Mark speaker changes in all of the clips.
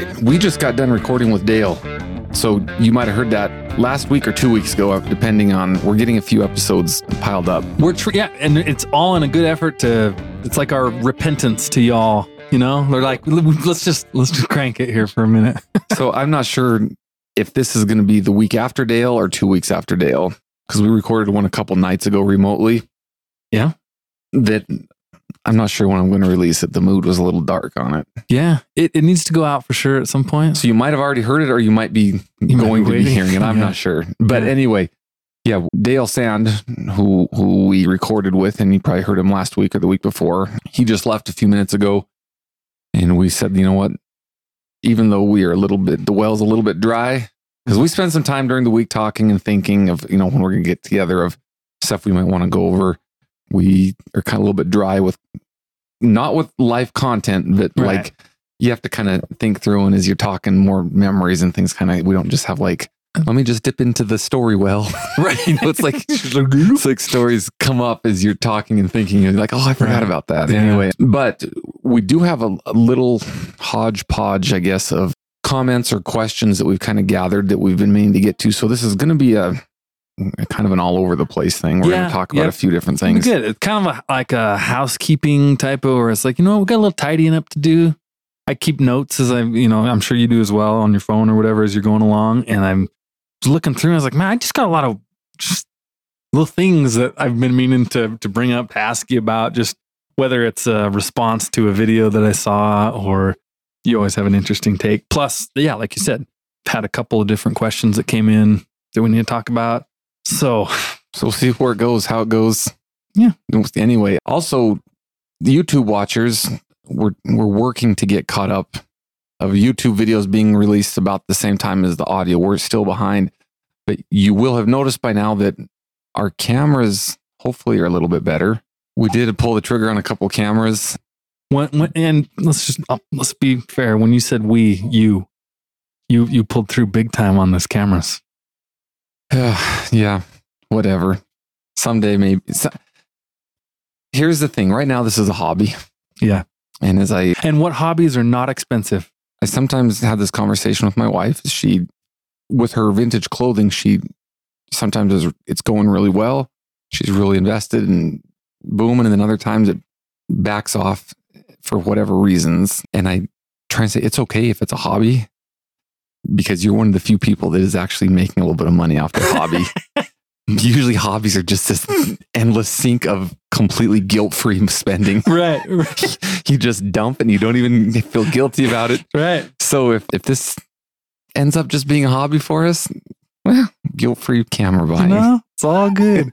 Speaker 1: right, we just got done recording with Dale. So you might have heard that last week or two weeks ago, uh, depending on. We're getting a few episodes piled up.
Speaker 2: We're tr- yeah, and it's all in a good effort to. It's like our repentance to y'all. You know, they're like, let's just let's just crank it here for a minute.
Speaker 1: so I'm not sure if this is going to be the week after Dale or two weeks after Dale because we recorded one a couple nights ago remotely.
Speaker 2: Yeah.
Speaker 1: That I'm not sure when I'm going to release it. The mood was a little dark on it.
Speaker 2: Yeah, it, it needs to go out for sure at some point.
Speaker 1: So you might have already heard it or you might be
Speaker 2: You might
Speaker 1: going
Speaker 2: be
Speaker 1: to be hearing it. I'm
Speaker 2: Yeah.
Speaker 1: not sure. But
Speaker 2: Yeah.
Speaker 1: anyway, yeah, Dale Sand, who who we recorded with, and you probably heard him last week or the week before, he just left a few minutes ago. And we said, you know what? Even though we are a little bit, the well's a little bit dry, because we spent some time during the week talking and thinking of, you know, when we're going to get together of stuff we might want to go over. We are kind of a little bit dry with, not with live content, but
Speaker 2: Right.
Speaker 1: like you have to kind of think through. And as you're talking, more memories and things kind of, we don't just have like, uh. let me just dip into the story well. right. You know, it's like, it's like stories come up as you're talking and thinking. You're like, oh, I forgot
Speaker 2: Right.
Speaker 1: about that.
Speaker 2: Yeah.
Speaker 1: Anyway, but we do have a, a little hodgepodge, I guess, of comments or questions that we've kind of gathered that we've been meaning to get to. So this is going to be a, a kind of an all over the place thing. We're going to talk about
Speaker 2: yep.
Speaker 1: a few different things.
Speaker 2: good. It's kind of a, like a housekeeping type of, where it's like, you know, we got a little tidying up to do. I keep notes as I, you know, I'm sure you do as well on your phone or whatever as you're going along. And I'm looking through. And I was like, man, I just got a lot of just little things that I've been meaning to to bring up to ask you about. Just whether it's a response to a video that I saw or you always have an interesting take. Plus, yeah, like you said, had a couple of different questions that came in that we need to talk about. So
Speaker 1: So we'll see where it goes, how it goes.
Speaker 2: Yeah.
Speaker 1: Anyway, also the YouTube watchers, we're we're working to get caught up of YouTube videos being released about the same time as the audio. We're still behind, but you will have noticed by now that our cameras hopefully are a little bit better. We did pull the trigger on a couple cameras.
Speaker 2: When, when and let's just uh, let's be fair. When you said we, you, you, you pulled through big time on this cameras.
Speaker 1: Yeah, whatever. Someday maybe. So, here's the thing. Right now, this is a hobby.
Speaker 2: Yeah.
Speaker 1: And as I
Speaker 2: And what hobbies are not expensive?
Speaker 1: I sometimes have this conversation with my wife. She, with her vintage clothing, she sometimes is, it's going really well. She's really invested and booming. And then other times it backs off for whatever reasons. And I try and say it's okay if it's a hobby because you're one of the few people that is actually making a little bit of money off their hobby. Usually hobbies are just this endless sink of completely guilt-free spending.
Speaker 2: Right, right,
Speaker 1: you just dump and you don't even feel guilty about it.
Speaker 2: right.
Speaker 1: So if, if this ends up just being a hobby for us, well, guilt-free camera buying.
Speaker 2: No, it's all good.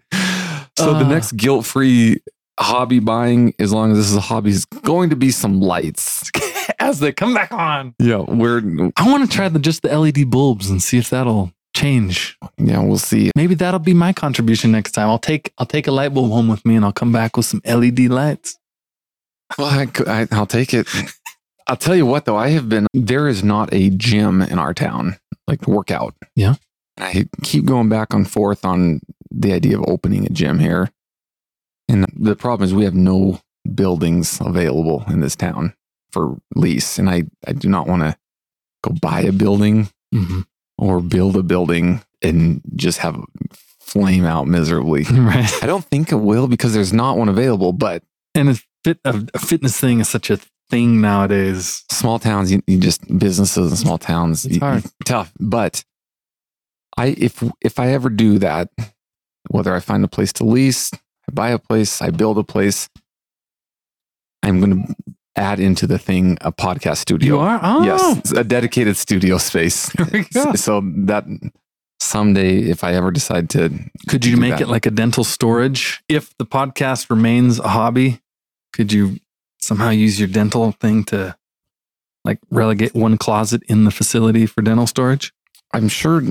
Speaker 1: So the
Speaker 2: Ah.
Speaker 1: next guilt-free hobby buying, as long as this is a hobby, is going to be some lights.
Speaker 2: As they come back on,
Speaker 1: Yeah, we're
Speaker 2: I want to try the just the LED bulbs and see if that'll change.
Speaker 1: yeah, we'll see.
Speaker 2: Maybe that'll be my contribution next time. I'll take I'll take a light bulb home with me and I'll come back with some LED lights.
Speaker 1: Well, I, cou- I, I'll take it. I'll tell you what, though, I have been. There is not a gym in our town like to work out.
Speaker 2: Yeah.
Speaker 1: I keep going back and forth on the idea of opening a gym here, and the problem is we have no buildings available in this town for lease, and I I do not want to go buy a building
Speaker 2: Mm-hmm.
Speaker 1: or build a building and just have flame out miserably.
Speaker 2: Right.
Speaker 1: I don't think it will because there's not one available, but
Speaker 2: And a fit a, a fitness thing is such a thing nowadays.
Speaker 1: small towns, you, you just businesses in small towns,
Speaker 2: It's
Speaker 1: you-
Speaker 2: hard.
Speaker 1: tough. But I, if if I ever do that, whether I find a place to lease, I buy a place, I build a place, I'm going to add into the thing a podcast studio.
Speaker 2: You are? Oh.
Speaker 1: Yes, a dedicated studio space.
Speaker 2: Oh there.
Speaker 1: So that someday, if I ever decide to,
Speaker 2: Could you make
Speaker 1: that-
Speaker 2: it like a dental storage? If the podcast remains a hobby, could you somehow use your dental thing to like relegate one closet in the facility for dental storage?
Speaker 1: I'm sure,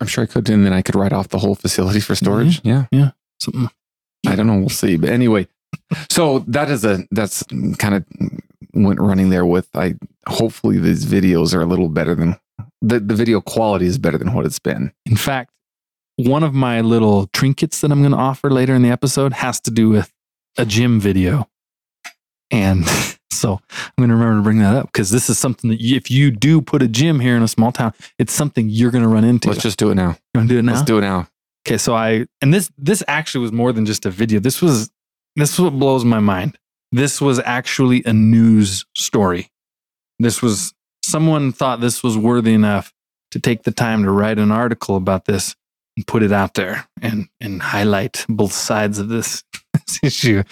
Speaker 1: I'm sure I could, and then I could write off the whole facility for storage. Yeah. Yeah.
Speaker 2: Something.
Speaker 1: I don't know. We'll see. But anyway, so that is a that's kind of went running there with. I hopefully these videos are a little better than the the video quality is better than what it's been.
Speaker 2: In fact, one of my little trinkets that I'm going to offer later in the episode has to do with a gym video. And so I'm going to remember to bring that up because this is something that you, if you do put a gym here in a small town, it's something you're going to run into.
Speaker 1: Let's just do it now.
Speaker 2: You want to do it now?
Speaker 1: Let's do it now.
Speaker 2: Okay, so I and this this actually was more than just a video. This was this is what blows my mind. This was actually a news story. This was someone thought this was worthy enough to take the time to write an article about this and put it out there and and highlight both sides of this, this issue.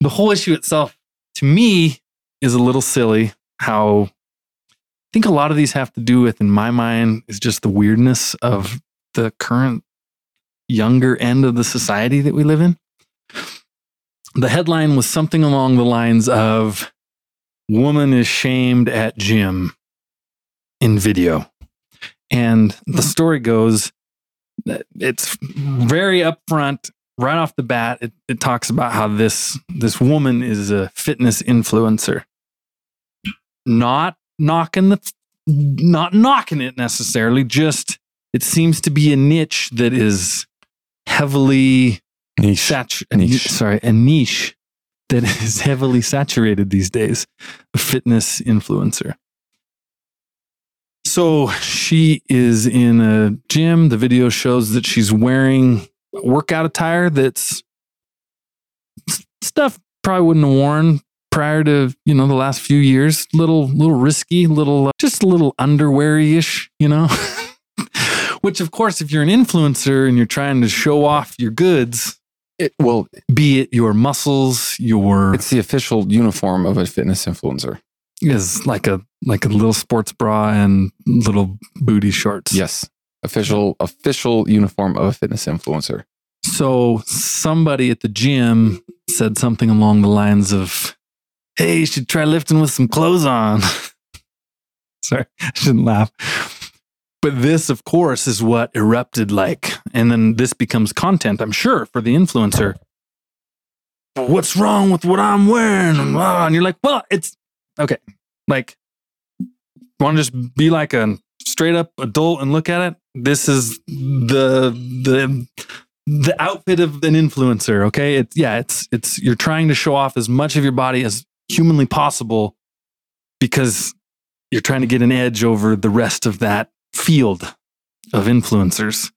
Speaker 2: The whole issue itself to me is a little silly how I think a lot of these have to do with in my mind is just the weirdness of the current younger end of the society that we live in. The headline was something along the lines of Woman is shamed at gym in video. And the hmm. story goes it's very upfront right off the bat it, it talks about how this this woman is a fitness influencer not knocking the not knocking it necessarily just it seems to be a niche that is heavily
Speaker 1: Niche.
Speaker 2: satu- a
Speaker 1: Niche.
Speaker 2: sorry a niche that is heavily saturated these days. A fitness influencer. So she is in a gym. The video shows that she's wearing workout attire that's stuff probably wouldn't have worn prior to you know the last few years. Little little risky little uh, just a little underweary-ish you know? Which of course if you're an influencer and you're trying to show off your goods
Speaker 1: It, well,
Speaker 2: be it your muscles your
Speaker 1: it's the official uniform of a fitness influencer.
Speaker 2: is like a like a little sports bra and little booty shorts
Speaker 1: Yes. Official official uniform of a fitness influencer.
Speaker 2: So somebody at the gym said something along the lines of, Hey, you should try lifting with some clothes on. Sorry, I shouldn't laugh. But this, of course, is what erupted like. And then this becomes content, I'm sure, for the influencer. What's wrong with what I'm wearing? And you're like, well, it's okay. Like, want to just be like a straight up adult and look at it? This is the the the outfit of an influencer okay it's yeah it's it's you're trying to show off as much of your body as humanly possible because you're trying to get an edge over the rest of that field of influencers.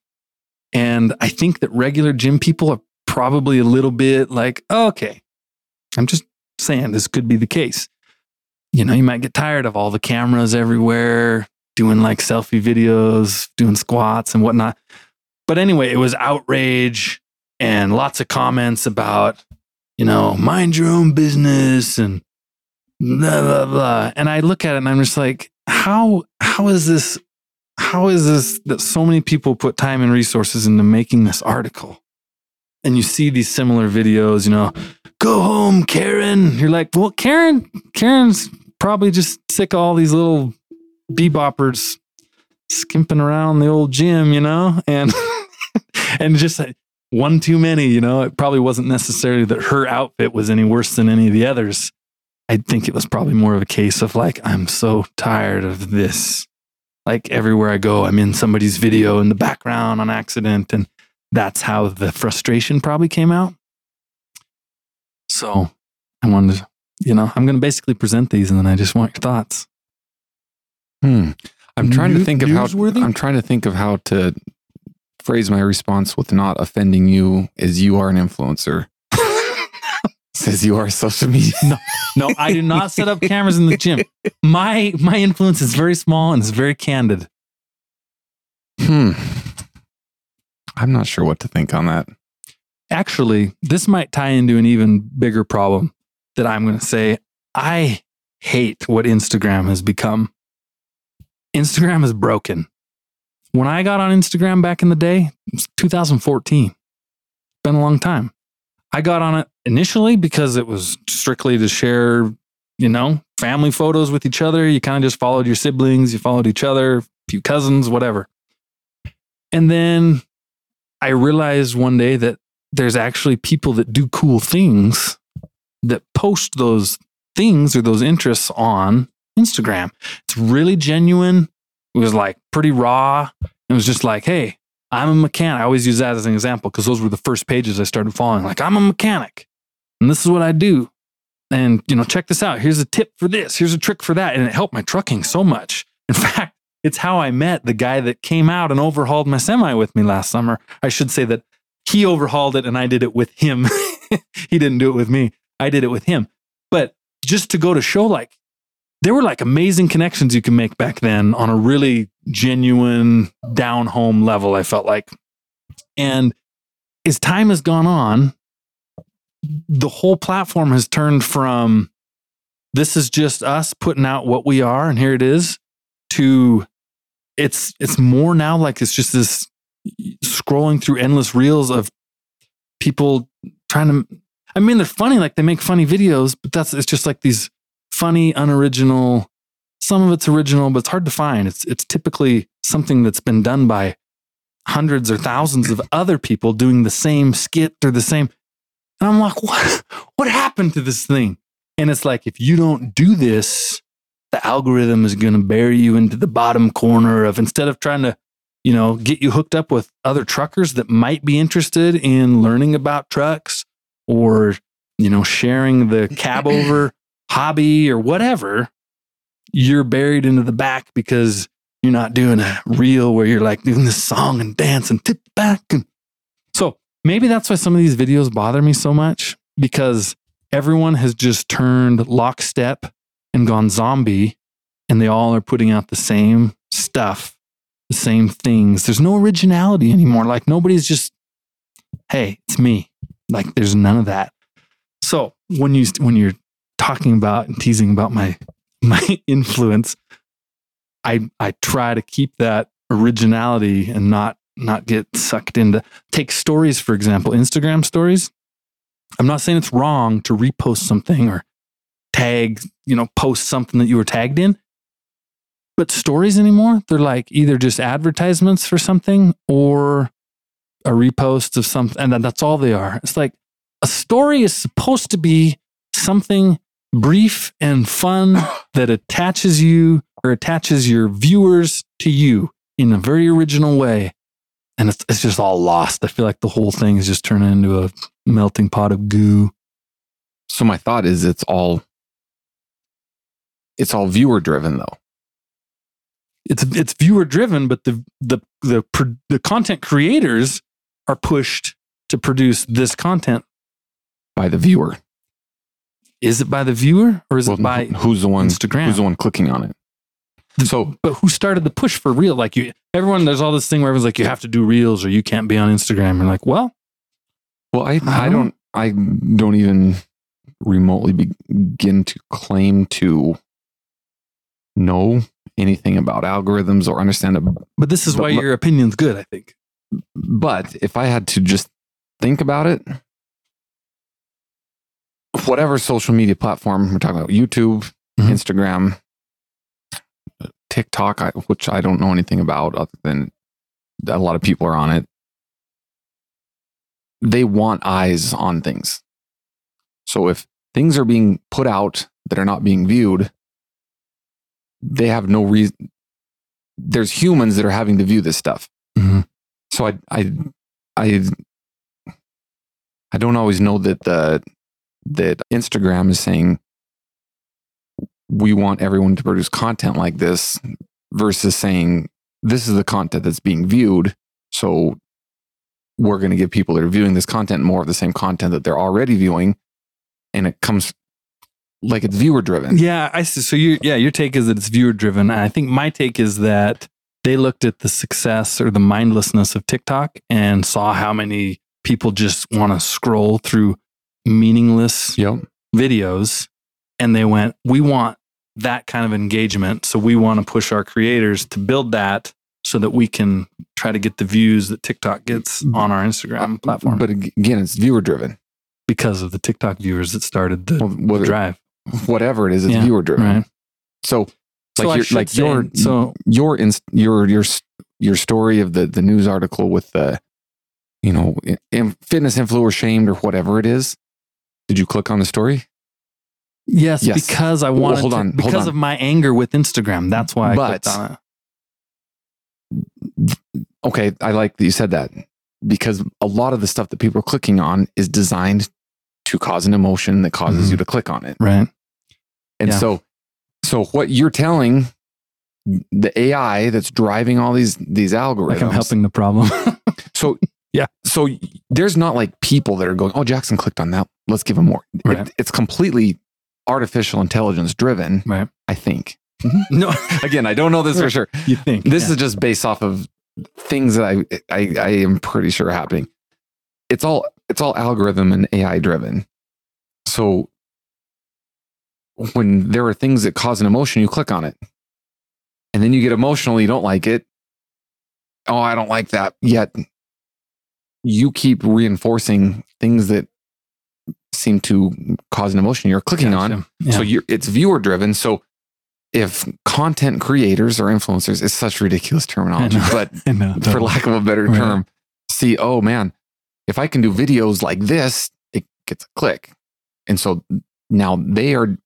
Speaker 2: And i think that regular gym people are probably a little bit like oh, okay. I'm just saying this could be the case. You know you might get tired of all the cameras everywhere doing like selfie videos doing squats and whatnot. But anyway, it was outrage and lots of comments about, you know, mind your own business and blah blah blah. And I look at it and I'm just like, how how is this how is this that so many people put time and resources into making this article? And you see these similar videos, you know, go home, Karen. You're like, well, Karen, Karen's probably just sick of all these little beboppers skimping around the old gym, you know, and and just one too many, you know. It probably wasn't necessarily that her outfit was any worse than any of the others. I think it was probably more of a case of like, I'm so tired of this. Like everywhere I go, I'm in somebody's video in the background on accident, and that's how the frustration probably came out. So I wanted to, you know, I'm going to basically present these, and then I just want your thoughts.
Speaker 1: Hmm. I'm trying
Speaker 2: New-
Speaker 1: to think of how? I'm trying to think of how to phrase my response with not offending you as you are an influencer. Says you are social media.
Speaker 2: No, no, I do not set up cameras in the gym. My my influence is very small and it's very candid.
Speaker 1: Hmm. I'm not sure what to think on that.
Speaker 2: Actually, this might tie into an even bigger problem that I'm going to say. I hate what Instagram has become. Instagram is broken. When I got on Instagram back in the day, it was 2014. Been a long time. I got on it initially because it was strictly to share, you know, family photos with each other. You kind of just followed your siblings, you followed each other, a few cousins, whatever. And then I realized one day that there's actually people that do cool things that post those things or those interests on Instagram. It's really genuine. It was like pretty raw. It was just like, hey, I'm a mechanic. I always use that as an example because those were the first pages I started following. Like, I'm a mechanic and this is what I do. and you know, check this out. Here's a tip for this. Here's a trick for that. And it helped my trucking so much. In fact, it's how I met the guy that came out and overhauled my semi with me last summer. I should say that he overhauled it and I did it with him. he didn't do it with me. I did it with him. But just to go to show like there were like amazing connections you can make back then on a really genuine down home level, I felt like. And as time has gone on, the whole platform has turned from this is just us putting out what we are and here it is to it's it's more now like it's just this scrolling through endless reels of people trying to I mean they're funny like they make funny videos but that's it's just like these funny unoriginal. Some of it's original but it's hard to find. It's it's typically something that's been done by hundreds or thousands of other people doing the same skit or the same. And I'm like what? What happened to this thing? And it's like if you don't do this the algorithm is going to bury you into the bottom corner of instead of trying to you know get you hooked up with other truckers that might be interested in learning about trucks or you know sharing the cab over hobby or whatever you're buried into the back because you're not doing a reel where you're like doing this song and dance and tip back and so maybe that's why some of these videos bother me so much because everyone has just turned lockstep and gone zombie and they all are putting out the same stuff, the same things. There's no originality anymore. Like nobody's just, hey, it's me. Like there's none of that. So when you when you're talking about and teasing about my my influence, I I try to keep that originality and not not get sucked into take stories for example, Instagram stories. I'm not saying it's wrong to repost something or tag, you know, post something that you were tagged in. But stories anymore, they're like either just advertisements for something or a repost of something. And that's all they are. It's like a story is supposed to be something brief and fun that attaches you or attaches your viewers to you in a very original way. And it's, it's just all lost. I feel like the whole thing is just turning into a melting pot of goo.
Speaker 1: So my thought is it's all it's all viewer driven though.
Speaker 2: It's it's viewer driven, but the the the the content creators are pushed to produce this content
Speaker 1: by the viewer.
Speaker 2: Is it by the viewer or is
Speaker 1: Well,
Speaker 2: it by
Speaker 1: who's the one
Speaker 2: Instagram?
Speaker 1: Who's the one clicking on it? So
Speaker 2: but who started the push for real? Like you, everyone, there's all this thing where everyone's like, you have to do reels or you can't be on Instagram. And like, well,
Speaker 1: well, I I don't I don't even remotely begin to claim to know anything about algorithms or understand it.
Speaker 2: but this is
Speaker 1: But
Speaker 2: why your opinion's good. I think.
Speaker 1: But if I had to just think about it, whatever social media platform we're talking about, YouTube,
Speaker 2: Mhm.
Speaker 1: Instagram, TikTok, which I don't know anything about other than a lot of people are on it. They want eyes on things. So if things are being put out that are not being viewed, they have no reason. There's humans that are having to view this stuff.
Speaker 2: Mhm.
Speaker 1: So I, I, I, I don't always know that the that Instagram is saying we want everyone to produce content like this versus saying this is the content that's being viewed. So we're going to give people that are viewing this content more of the same content that they're already viewing. And it comes like it's viewer driven.
Speaker 2: Yeah, I see. So you, yeah, your take is that it's viewer driven. And I think my take is that they looked at the success or the mindlessness of TikTok and saw how many people just want to scroll through meaningless
Speaker 1: Yep.
Speaker 2: videos and they went, we want that kind of engagement. So we want to push our creators to build that so that we can try to get the views that TikTok gets on our Instagram uh, platform
Speaker 1: But again, it's viewer driven.
Speaker 2: because of the TikTok viewers that started the
Speaker 1: Well, whether,
Speaker 2: drive.
Speaker 1: whatever it is, it's
Speaker 2: Yeah,
Speaker 1: viewer driven.
Speaker 2: Right.
Speaker 1: So
Speaker 2: So
Speaker 1: like your like
Speaker 2: say-
Speaker 1: your
Speaker 2: so
Speaker 1: your inst- your your your story of the the news article with the you know in fitness influencer shamed or whatever it is. Did you click on the story?
Speaker 2: Yes,
Speaker 1: Yes.
Speaker 2: because I
Speaker 1: Well,
Speaker 2: wanted
Speaker 1: hold
Speaker 2: to,
Speaker 1: on, hold
Speaker 2: because
Speaker 1: on.
Speaker 2: of my anger with Instagram. That's why I
Speaker 1: But-
Speaker 2: clicked on it.
Speaker 1: Okay, I like that you said that because a lot of the stuff that people are clicking on is designed to cause an emotion that causes
Speaker 2: Mhm.
Speaker 1: you to click on it.
Speaker 2: Right.
Speaker 1: And
Speaker 2: Yeah.
Speaker 1: so, so what you're telling the AI that's driving all these these algorithms.
Speaker 2: Like I'm helping the problem.
Speaker 1: So
Speaker 2: Yeah.
Speaker 1: So there's not like people that are going, oh, Jackson clicked on that. Let's give him more. It- it's completely artificial intelligence driven.
Speaker 2: Right.
Speaker 1: I think.
Speaker 2: no,
Speaker 1: Again, I don't know this for sure.
Speaker 2: you think
Speaker 1: This
Speaker 2: yeah.
Speaker 1: is just based off of things that I, I I am pretty sure are happening. It's all it's all algorithm and AI driven. So when there are things that cause an emotion, you click on it. And then you get emotional, you don't like it. Oh, I don't like that. Yet you keep reinforcing things that seem to cause an emotion you're clicking on.
Speaker 2: Yeah.
Speaker 1: So you're, it's viewer driven. So if content creators or influencers is such ridiculous terminology, but
Speaker 2: know,
Speaker 1: for lack of a better
Speaker 2: Right.
Speaker 1: term, see, oh man, if I can do videos like this, it gets a click. And so now they are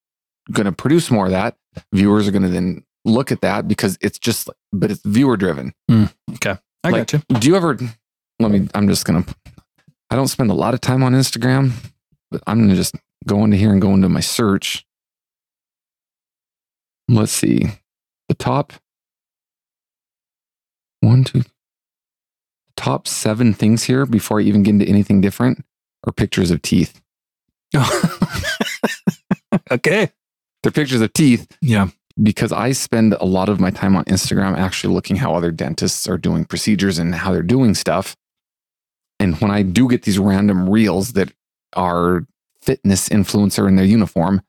Speaker 1: going to produce more of that. Viewers are going to then look at that because it's just, but it's viewer driven. Mm, okay.
Speaker 2: I
Speaker 1: like-
Speaker 2: got you.
Speaker 1: Do you ever, let me, I'm just going to, I don't spend a lot of time on Instagram, but I'm going to just go into here and go into my search. Let's see. The top one, two, top seven things here before I even get into anything different are pictures of teeth.
Speaker 2: okay.
Speaker 1: They're pictures of teeth
Speaker 2: Yeah.
Speaker 1: because I spend a lot of my time on Instagram actually looking how other dentists are doing procedures and how they're doing stuff. And when I do get these random reels that are fitness influencer in their uniform,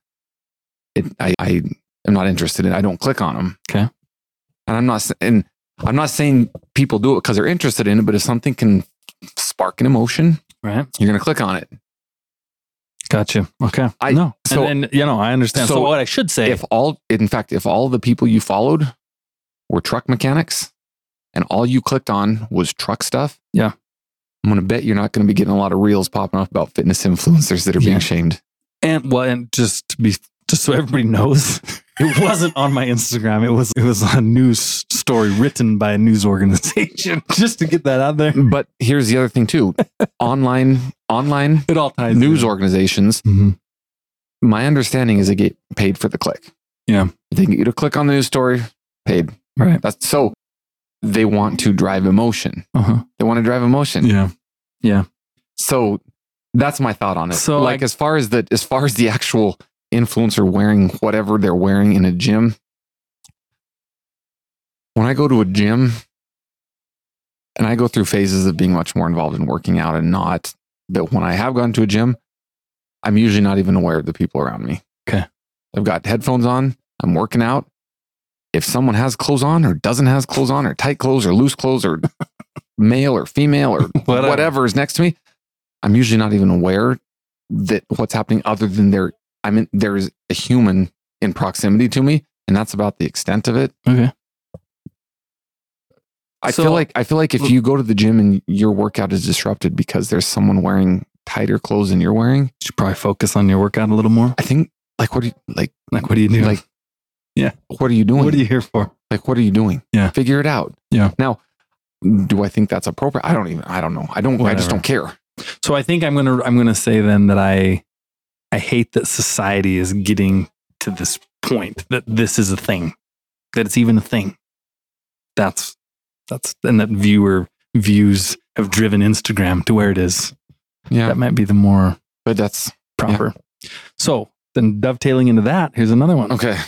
Speaker 1: it, I, I am not interested in. I don't click on them.
Speaker 2: Okay.
Speaker 1: And I'm not and I'm not saying people do it because they're interested in it, but if something can spark an emotion,
Speaker 2: Right.
Speaker 1: you're going to click on it.
Speaker 2: Gotcha. Okay.
Speaker 1: I-
Speaker 2: know.
Speaker 1: so-
Speaker 2: and, and you know, I understand. So,
Speaker 1: so
Speaker 2: what I should say,
Speaker 1: if all in fact if all the people you followed were truck mechanics and all you clicked on was truck stuff
Speaker 2: Yeah.
Speaker 1: I'm going to bet you're not going to be getting a lot of reels popping off about fitness influencers that are being
Speaker 2: Yeah.
Speaker 1: shamed
Speaker 2: and well, and just to be, just so everybody knows, it wasn't on my Instagram. It was, it was a news story written by a news organization. just to get that out there.
Speaker 1: but here's the other thing too online online
Speaker 2: It all ties
Speaker 1: news
Speaker 2: in.
Speaker 1: organizations
Speaker 2: Mhm.
Speaker 1: my understanding is they get paid for the click
Speaker 2: Yeah.
Speaker 1: they get you to click on the news story paid
Speaker 2: Right.
Speaker 1: that's so they want to drive emotion
Speaker 2: Uh-huh.
Speaker 1: they want to drive emotion
Speaker 2: Yeah. Yeah.
Speaker 1: So that's my thought on it.
Speaker 2: So,
Speaker 1: like
Speaker 2: I-
Speaker 1: as far as the as far as the actual influencer wearing whatever they're wearing in a gym. When I go to a gym and I go through phases of being much more involved in working out and not, but when I have gone to a gym, I'm usually not even aware of the people around me.
Speaker 2: Okay.
Speaker 1: I've got headphones on, I'm working out. If someone has clothes on or doesn't has clothes on or tight clothes or loose clothes or male or female or
Speaker 2: Whatever.
Speaker 1: whatever is next to me, I'm usually not even aware that what's happening other than there, I mean, there's a human in proximity to me, and that's about the extent of it.
Speaker 2: Okay.
Speaker 1: I
Speaker 2: So-
Speaker 1: feel like I feel like if you go to the gym and your workout is disrupted because there's someone wearing tighter clothes than you're wearing,
Speaker 2: You should probably focus on your workout a little more.
Speaker 1: I think like what do you like
Speaker 2: Like, what do you do?
Speaker 1: like
Speaker 2: Yeah.
Speaker 1: what are you doing?
Speaker 2: what are you here for?
Speaker 1: like what are you doing?
Speaker 2: Yeah.
Speaker 1: Figure it out.
Speaker 2: Yeah.
Speaker 1: Now, do I think that's appropriate? I don't even I don't know. I don't I just don't care.
Speaker 2: So I think I'm gonna I'm gonna say then that I I hate that society is getting to this point that this is a thing, that it's even a thing. That's that's and that viewer views have driven Instagram to where it is.
Speaker 1: Yeah.
Speaker 2: That might be the more
Speaker 1: but that's
Speaker 2: proper. So then dovetailing into that, here's another one.
Speaker 1: okay.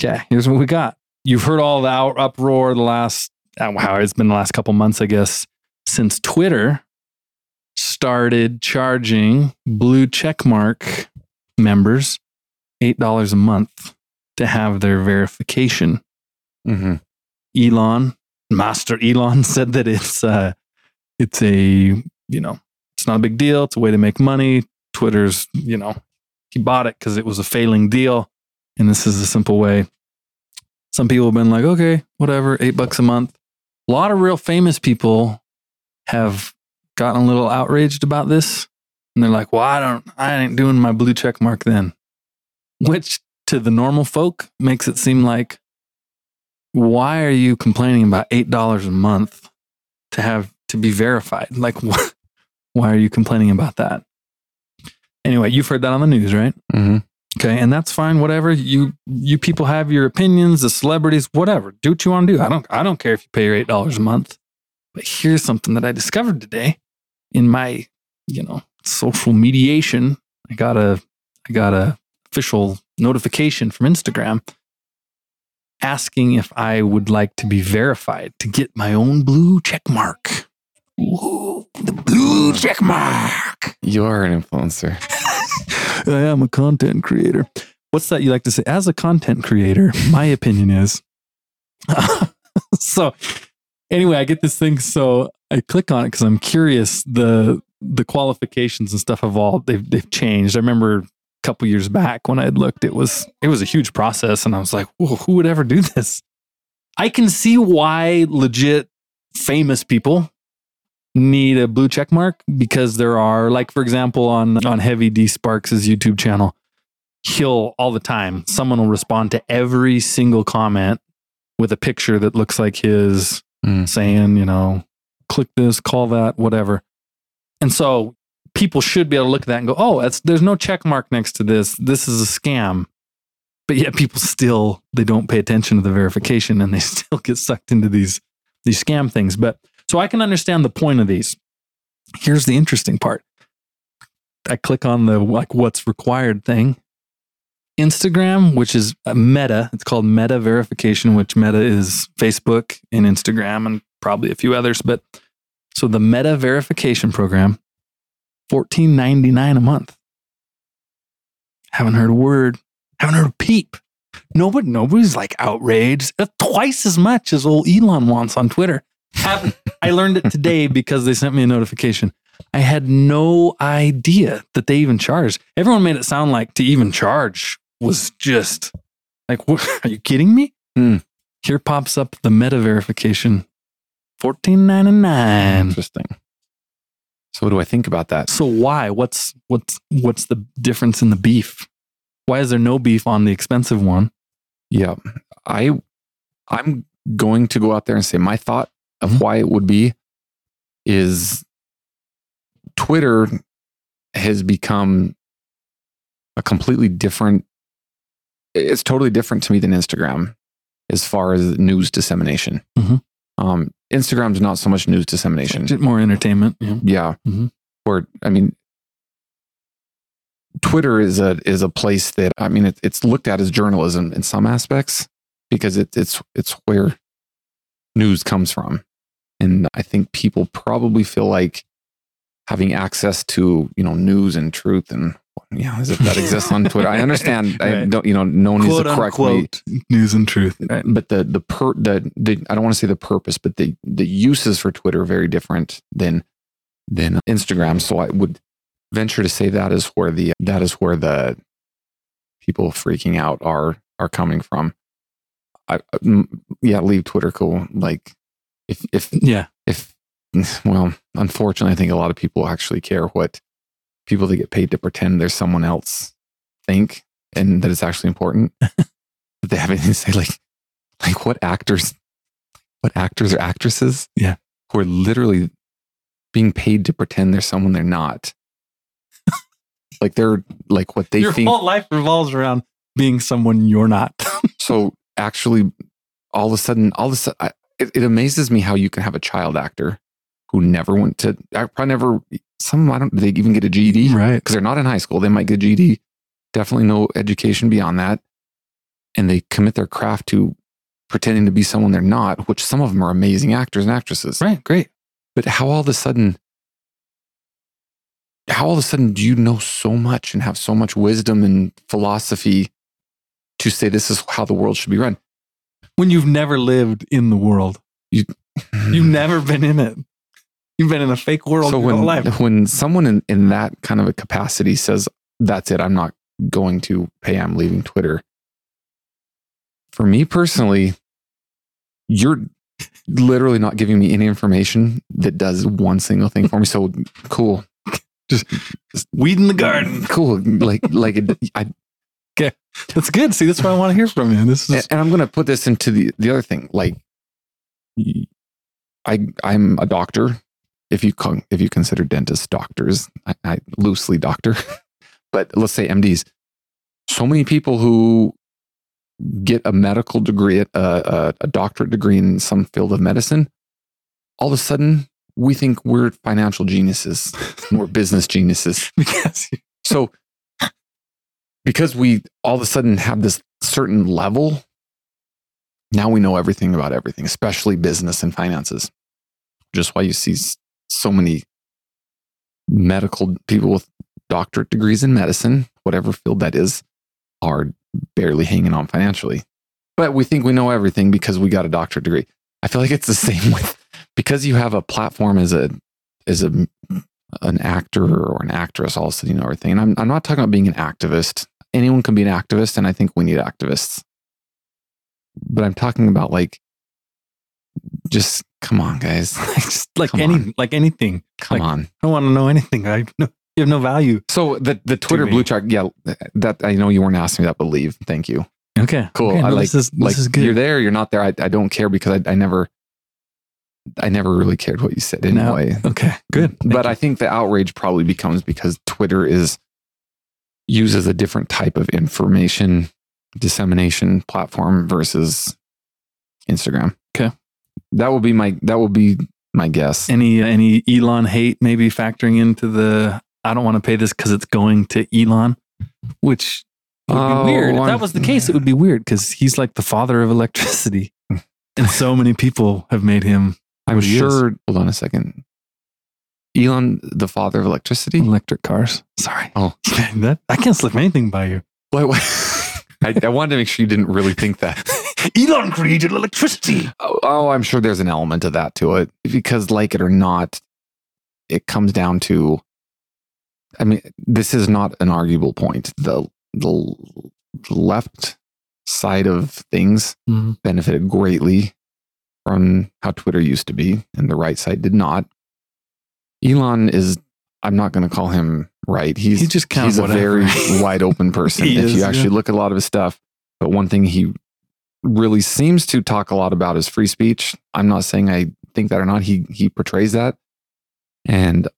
Speaker 2: Okay, here's what we got. You've heard all the out- uproar the last, uh, wow, it's been the last couple months, I guess, since Twitter started charging blue checkmark members $8 a month to have their verification.
Speaker 1: hmm
Speaker 2: Elon, Master Elon said that it's uh it's a, you know, it's not a big deal. It's a way to make money. Twitter's, you know, he bought it because it was a failing deal. And this is a simple way. Some people have been like, okay, whatever, eight bucks a month. A lot of real famous people have gotten a little outraged about this. And they're like, well, I don't, I ain't doing my blue check mark then. Which to the normal folk makes it seem like why are you complaining about eight dollars a month to have to be verified? Like, wh- why are you complaining about that? Anyway, you've heard that on the news, right?
Speaker 1: hmm
Speaker 2: Okay, and that's fine. Whatever you you people have your opinions, the celebrities, whatever. Do what you want to do. I don't I don't care if you pay your eight dollars a month. But here's something that I discovered today in my you know social mediation. I got a I got a official notification from Instagram asking if I would like to be verified to get my own blue check mark. Ooh, the blue check mark.
Speaker 1: You are an influencer.
Speaker 2: I am a content creator. What's that you like to say? As a content creator, my opinion is. so, anyway, I get this thing. So I click on it because I'm curious. The the qualifications and stuff have all they've they've changed. I remember a couple years back when I had looked, it was it was a huge process, and I was like, Whoa, who would ever do this? I can see why legit famous people need a blue check mark because there are like for example on on heavy d sparks's youtube channel he'll all the time someone will respond to every single comment with a picture that looks like his
Speaker 1: Mm.
Speaker 2: saying you know click this call that whatever. And so people should be able to look at that and go oh that's there's no check mark next to this. This is a scam. But yet people still they don't pay attention to the verification and they still get sucked into these these scam things. But so I can understand the point of these. Here's the interesting part. I click on the like what's required thing. Instagram, which is Meta, it's called Meta verification, which Meta is Facebook and Instagram and probably a few others. But so the Meta verification program, fourteen ninety nine a month. Haven't heard a word. Haven't heard a peep. Nobody, nobody's like outraged. Twice as much as old Elon wants on Twitter. Haven't I learned it today because they sent me a notification. I had no idea that they even charged. Everyone made it sound like to even charge was just like, what, are you kidding me?
Speaker 1: Hmm.
Speaker 2: Here pops up the meta verification, fourteen ninety nine.
Speaker 1: Interesting. So what do I think about that?
Speaker 2: So why? What's what's what's the difference in the beef? Why is there no beef on the expensive one?
Speaker 1: Yeah, I I'm going to go out there and say my thought of
Speaker 2: Mhm.
Speaker 1: why it would be is Twitter has become a completely different it's totally different to me than Instagram as far as news dissemination.
Speaker 2: Mhm.
Speaker 1: Um, Instagram's not so much news dissemination.
Speaker 2: Just more entertainment. Yeah.
Speaker 1: Yeah.
Speaker 2: Mhm.
Speaker 1: Or I mean, Twitter is a is a place that I mean it, it's looked at as journalism in some aspects because it, it's it's where news comes from, and I think people probably feel like having access to you know news and truth and yeah as if that exists on Twitter. I understand. I don't you know no one needs
Speaker 2: Quote
Speaker 1: to correct me
Speaker 2: unquote news and truth. Right.
Speaker 1: but the the per the, the I don't want to say the purpose, but the the uses for Twitter are very different than than Instagram. So I would venture to say that is where the that is where the people freaking out are are coming from. I yeah, leave Twitter cool. Like if if
Speaker 2: Yeah.
Speaker 1: if well, unfortunately, I think a lot of people actually care what people that get paid to pretend there's someone else think and that it's actually important. that they have anything to say, like, like what actors, what actors or actresses,
Speaker 2: Yeah.
Speaker 1: who are literally being paid to pretend they're someone they're not. like they're like what they
Speaker 2: Your
Speaker 1: think.
Speaker 2: whole life revolves around being someone you're not.
Speaker 1: so actually, all of a sudden, all of a sudden, I, it, it amazes me how you can have a child actor who never went to, I probably never, some, I don't, they even get a GED?
Speaker 2: right.
Speaker 1: Because they're not in high school. They might get a GED. Definitely no education beyond that. And they commit their craft to pretending to be someone they're not, which some of them are amazing actors and actresses.
Speaker 2: Right. Great.
Speaker 1: But how all of a sudden, how all of a sudden do you know so much and have so much wisdom and philosophy to say this is how the world should be run?
Speaker 2: When you've never lived in the world, you've never been in it. You've been in a fake world
Speaker 1: so
Speaker 2: your
Speaker 1: when
Speaker 2: whole life.
Speaker 1: when someone in, in that kind of a capacity says that's it i'm not going to pay i'm leaving twitter for me personally you're literally not giving me any information that does one single thing for me so cool Just
Speaker 2: Weed in the garden.
Speaker 1: cool like like it, I,
Speaker 2: That's good. See, that's what I want to hear from you. This
Speaker 1: and,
Speaker 2: is
Speaker 1: and i'm going to put this into the the other thing like i i'm a doctor if you con- if you consider dentists doctors I, I loosely doctor but let's say MDs. So many people who get a medical degree, a, a, a doctorate degree in some field of medicine, all of a sudden we think we're financial geniuses, we're business geniuses.
Speaker 2: because
Speaker 1: So because we all of a sudden have this certain level, now we know everything about everything, especially business and finances. Just why you see so many medical people with doctorate degrees in medicine, whatever field that is, are barely hanging on financially. But we think we know everything because we got a doctorate degree. I feel like it's the same with because you have a platform as a as a an actor or an actress, all of a sudden you know everything. And I'm I'm not talking about being an activist. Anyone can be an activist, and I think we need activists. But I'm talking about like just come on, guys.
Speaker 2: just like
Speaker 1: Come
Speaker 2: any
Speaker 1: on.
Speaker 2: like anything.
Speaker 1: Come
Speaker 2: Like-
Speaker 1: on.
Speaker 2: I don't want to know anything. I no, you have no value.
Speaker 1: So the the Twitter blue check, yeah, that I know you weren't asking me that, but leave. Thank you.
Speaker 2: Okay,
Speaker 1: Cool.
Speaker 2: Okay,
Speaker 1: I
Speaker 2: no,
Speaker 1: like
Speaker 2: this is this
Speaker 1: like
Speaker 2: is good.
Speaker 1: you're there, you're not there. I, I don't care because I, I never I never really cared what you said
Speaker 2: No.
Speaker 1: anyway.
Speaker 2: Okay, good.
Speaker 1: but I think the outrage probably becomes because Twitter is uses a different type of information dissemination platform versus Instagram.
Speaker 2: Okay.
Speaker 1: That will be my that will be my guess.
Speaker 2: any any Elon hate maybe factoring into the I don't want to pay this because it's going to Elon, which would
Speaker 1: Oh,
Speaker 2: be weird. If that was the case, it would be weird because he's like the father of electricity, and so many people have made him
Speaker 1: I'm
Speaker 2: what he is.
Speaker 1: sure hold on a second. Elon, the father of electricity?
Speaker 2: electric cars. Sorry,
Speaker 1: Oh.
Speaker 2: that I can't slip anything by you.
Speaker 1: What, what? I, I wanted to make sure you didn't really think that.
Speaker 2: Elon created electricity.
Speaker 1: Oh, oh, I'm sure there's an element of that to it because, like it or not, it comes down to. I mean, this is not an arguable point. The the left side of things
Speaker 2: Mhm.
Speaker 1: benefited greatly from how Twitter used to be, and the right side did not. Elon is. I'm not going to call him right. He's
Speaker 2: He's just kind
Speaker 1: he's
Speaker 2: of
Speaker 1: a very wide open person. If
Speaker 2: is,
Speaker 1: you
Speaker 2: yeah.
Speaker 1: actually look at a lot of his stuff, but one thing he really seems to talk a lot about is free speech. I'm not saying I think that or not. He he portrays that, and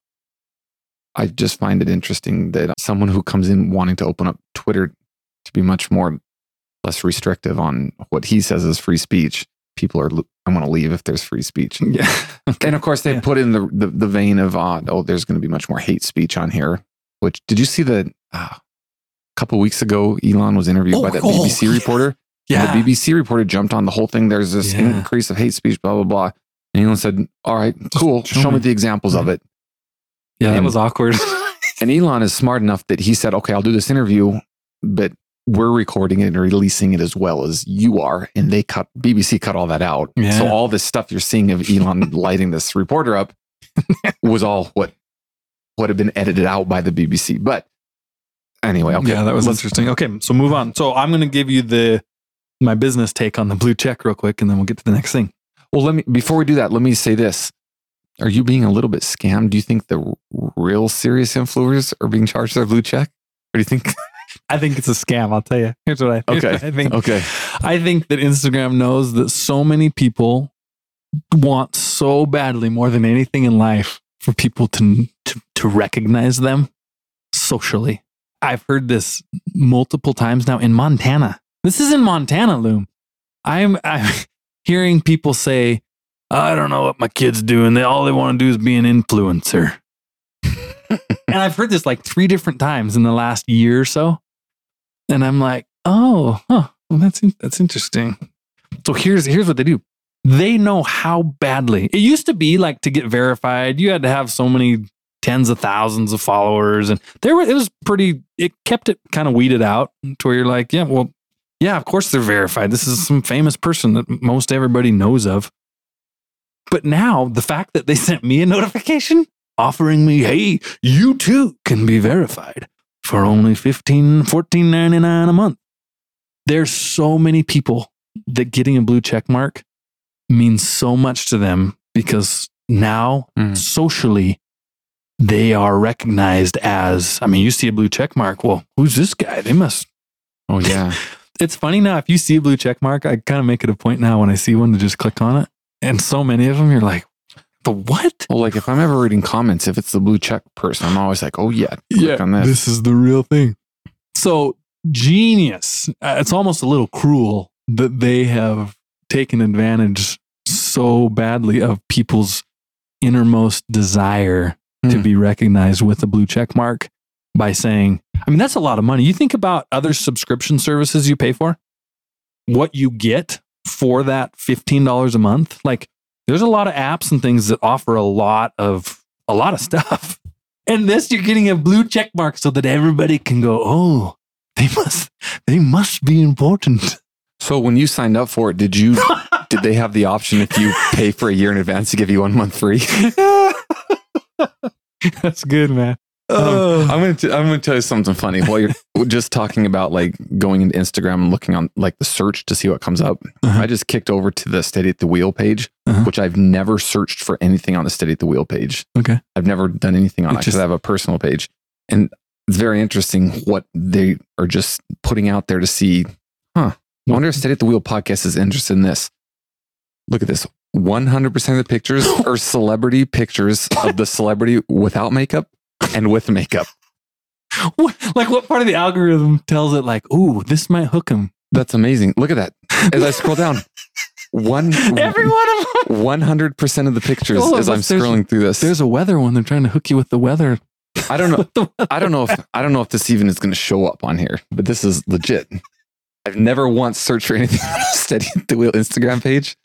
Speaker 1: I just find it interesting that someone who comes in wanting to open up Twitter to be much more less restrictive on what he says is free speech. People are I want to leave if there's free speech.
Speaker 2: yeah.
Speaker 1: And of course, they
Speaker 2: Yeah.
Speaker 1: put in the, the the vein of uh, oh, there's going to be much more hate speech on here. Which did you see the uh, a couple weeks ago? Elon was interviewed
Speaker 2: Oh,
Speaker 1: by that
Speaker 2: oh,
Speaker 1: BBC
Speaker 2: yeah.
Speaker 1: reporter.
Speaker 2: Yeah.
Speaker 1: And the BBC reporter jumped on the whole thing. There's this
Speaker 2: Yeah.
Speaker 1: increase of hate speech, blah blah blah. And Elon said, "All right, cool.
Speaker 2: show
Speaker 1: Show, me.
Speaker 2: me."
Speaker 1: the examples of it."
Speaker 2: yeah, that was awkward.
Speaker 1: And Elon is smart enough that he said, "Okay, I'll do this interview, but we're recording it and releasing it as well as you are." And they cut BBC cut all that out.
Speaker 2: Yeah.
Speaker 1: So all this stuff you're seeing of Elon lighting this reporter up was all what what had been edited out by the BBC. But anyway, okay.
Speaker 2: Yeah, that was interesting. Okay, so move on. So I'm going to give you the my business take on the blue check real quick, and then we'll get to the next thing.
Speaker 1: Well, let me before we do that, let me say this. Are you being a little bit scammed? Do you think the real serious influencers are being charged their blue check? What do you think?
Speaker 2: I think it's a scam. I'll tell you. Here's what I here's
Speaker 1: Okay.
Speaker 2: I think.
Speaker 1: Okay.
Speaker 2: I think that Instagram knows that so many people want so badly more than anything in life for people to to, to recognize them socially. I've heard this multiple times now in Montana. This is in Montana, Loom. I'm I'm hearing people say, "I don't know what my kids doing. They all they want to do is be an influencer." and I've heard this like three different times in the last year or so. And I'm like, "Oh, huh. Well, that's that's interesting." So here's here's what they do. They know how badly it used to be like to get verified. You had to have so many tens of thousands of followers, and there were it was pretty. It kept it kind of weeded out to where you're like, yeah, well, yeah, of course they're verified. This is some famous person that most everybody knows of. But now the fact that they sent me a notification offering me, hey, you too can be verified for only 15 $14.99 a month. There's so many people that getting a blue check mark means so much to them because now
Speaker 1: Mm.
Speaker 2: socially they are recognized as I mean, you see a blue check mark. Well, who's this guy? They must
Speaker 1: Oh yeah.
Speaker 2: it's funny now if you see a blue check mark, I kind of make it a point now when I see one to just click on it. And so many of them, you're like, The what?
Speaker 1: Well, like if I'm ever reading comments, if it's the blue check person, I'm always like, oh yeah, click on this.
Speaker 2: this is the real thing. So genius. Uh, It's almost a little cruel that they have taken advantage so badly of people's innermost desire to
Speaker 1: Hmm.
Speaker 2: be recognized with a blue check mark by saying, I mean, that's a lot of money. You think about other subscription services you pay for, what you get for that $15 a month. Like there's a lot of apps and things that offer a lot of a lot of stuff. And this you're getting a blue check mark so that everybody can go, "Oh, they must they must be important."
Speaker 1: So when you signed up for it, did you did they have the option if you pay for a year in advance to give you one month free?
Speaker 2: That's good, man.
Speaker 1: Um, I'm gonna t- I'm gonna tell you something funny. While you're just talking about like going into Instagram and looking on like the search to see what comes up,
Speaker 2: Uh-huh.
Speaker 1: I just kicked over to the Steady at the Wheel page,
Speaker 2: Uh-huh.
Speaker 1: which I've never searched for anything on the Steady at the Wheel page.
Speaker 2: Okay.
Speaker 1: I've never done anything on
Speaker 2: It
Speaker 1: because I have a personal page, and it's very interesting what they are just putting out there to see. Huh? I wonder if Steady at the Wheel podcast is interested in this. Look at this. 100% of the pictures are celebrity pictures of the celebrity without makeup and with makeup.
Speaker 2: What, like what part of the algorithm tells it like, "Ooh, this might hook him."
Speaker 1: That's amazing. Look at that. As I scroll down, one
Speaker 2: Every one of them.
Speaker 1: one hundred percent of the pictures
Speaker 2: of
Speaker 1: as I'm scrolling through this.
Speaker 2: There's a weather one. They're trying to hook you with the weather.
Speaker 1: I don't know.
Speaker 2: With the weather.
Speaker 1: I don't know if I don't know if this even is going to show up on here, but this is legit. I've never once searched for anything on a steady the wheel Instagram page.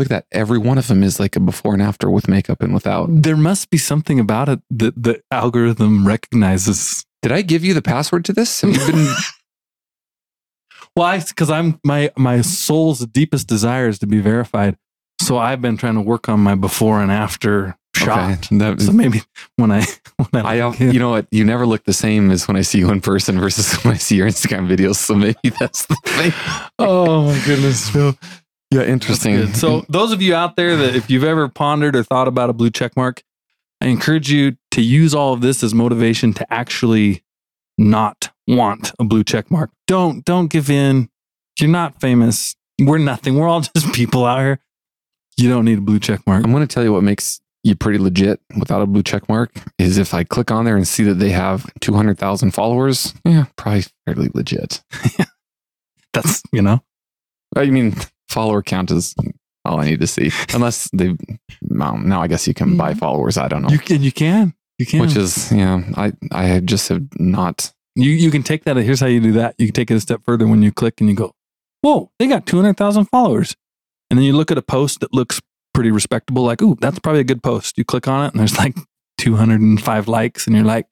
Speaker 1: Look at that. Every one of them is like a before and after with makeup and without.
Speaker 2: There must be something about it that the algorithm recognizes.
Speaker 1: Did I give you the password to this? Have you been
Speaker 2: Why? Because I'm my my soul's deepest desire is to be verified. So I've been trying to work on my before and after shot.
Speaker 1: Okay, that-
Speaker 2: So maybe when I when I,
Speaker 1: I, you know what? You never look the same as when I see you in person versus when I see your Instagram videos. So maybe that's the thing.
Speaker 2: oh my goodness, Phil.
Speaker 1: Yeah, interesting.
Speaker 2: So those of you out there that if you've ever pondered or thought about a blue check mark, I encourage you to use all of this as motivation to actually not want a blue check mark. Don't don't give in. You're not famous. We're nothing. We're all just people out here. You don't need a blue check mark.
Speaker 1: I'm going to tell you what makes you pretty legit without a blue check mark is if I click on there and see that they have 200,000 followers. Yeah, probably fairly legit.
Speaker 2: That's you know.
Speaker 1: I mean, follower count is all I need to see. Unless they, well, now I guess you can buy followers. I don't know.
Speaker 2: You can you can. You can.
Speaker 1: Which is, yeah, I, I just have not.
Speaker 2: you you can take that. Here's how you do that. You can take it a step further when you click and you go, "Whoa, they got two hundred thousand followers," and then you look at a post that looks pretty respectable. Like, "Ooh, that's probably a good post." You click on it, and there's like two hundred and five likes, and you're like,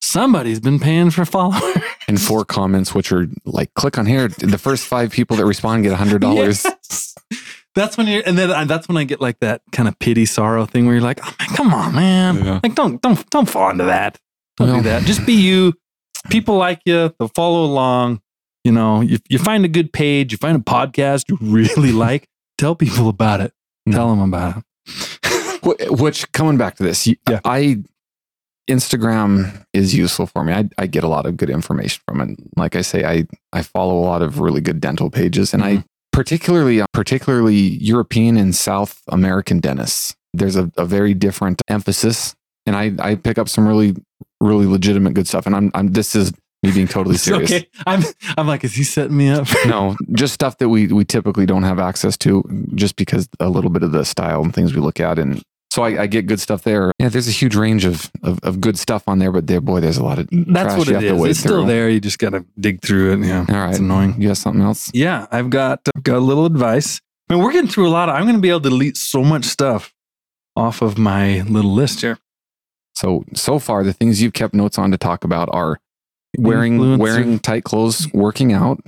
Speaker 2: "Somebody's been paying for followers."
Speaker 1: And four comments, which are like, click on here. The first five people that respond get a $100.
Speaker 2: Yes. That's when you're, and then I, that's when I get like that kind of pity sorrow thing where you're like, "Oh man, come on, man!
Speaker 1: Yeah.
Speaker 2: Like, don't don't don't fall into that. Don't
Speaker 1: Well-
Speaker 2: do that. Just be you. People like you. They'll follow along. You know, you, you find a good page, you find a podcast you really like. Tell people about it. Tell them about it.
Speaker 1: Which coming back to this,
Speaker 2: Yeah.
Speaker 1: I Instagram is useful for me. I, I get a lot of good information from it. Like I say, I I follow a lot of really good dental pages, and I particularly uh, particularly European and South American dentists. There's a, a very different emphasis, and I I pick up some really really legitimate good stuff. And I'm I'm this is me being totally serious.
Speaker 2: okay. I'm I'm like, is he setting me up?
Speaker 1: No, just stuff that we we typically don't have access to, just because a little bit of the style and things we look at, and so I, I get good stuff there. Yeah, there's a huge range of, of of good stuff on there, but there, boy, there's a lot of.
Speaker 2: That's
Speaker 1: trash
Speaker 2: what
Speaker 1: you
Speaker 2: it
Speaker 1: have to
Speaker 2: is. It's still
Speaker 1: through.
Speaker 2: there. You just gotta dig through it. Yeah.
Speaker 1: All right,
Speaker 2: It's annoying.
Speaker 1: You got something else?
Speaker 2: Yeah, I've got I've got a little advice. I mean, we're getting through a lot. Of, I'm going to be able to delete so much stuff off of my little list here.
Speaker 1: So so far, the things you've kept notes on to talk about are wearing
Speaker 2: Influencer-
Speaker 1: wearing tight clothes, working out,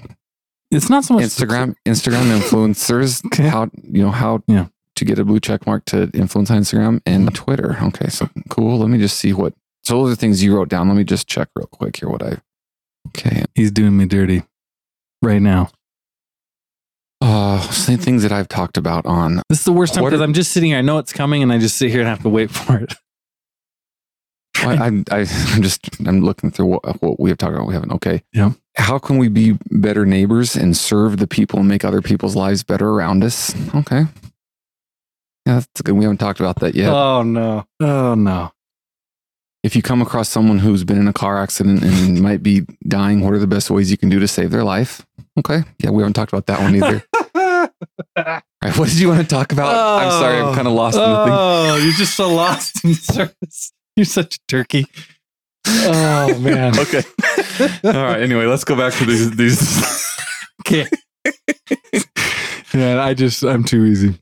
Speaker 2: It's not so much
Speaker 1: Instagram Instagram influencers,
Speaker 2: Okay.
Speaker 1: how you know how
Speaker 2: Yeah.
Speaker 1: To get a blue check mark to influence on Instagram and Twitter. Okay, so cool. Let me just see what. So those are things you wrote down. Let me just check real quick here what I. Okay,
Speaker 2: He's doing me dirty right now.
Speaker 1: uh, same things that I've talked about on.
Speaker 2: This is the worst time because I'm just sitting here. I know it's coming, and I just sit here and have to wait for it.
Speaker 1: I, I, I I'm just I'm looking through what, what we have talked about. We haven't. Okay.
Speaker 2: Yeah.
Speaker 1: How can we be better neighbors and serve the people and make other people's lives better around us? Okay. Yeah, that's good. We haven't talked about that yet.
Speaker 2: Oh no. Oh no.
Speaker 1: if you come across someone who's been in a car accident and might be dying, what are the best ways you can do to save their life? Okay. Yeah, we haven't talked about that one either. All right, what did you want to talk about? I'm sorry, I'm kind of lost in the thing.
Speaker 2: Oh, oh, you're just so lost in service. You're such a turkey. Oh man.
Speaker 1: Okay. All right. Anyway, let's go back to these. These.
Speaker 2: Okay. yeah, I just I'm too easy.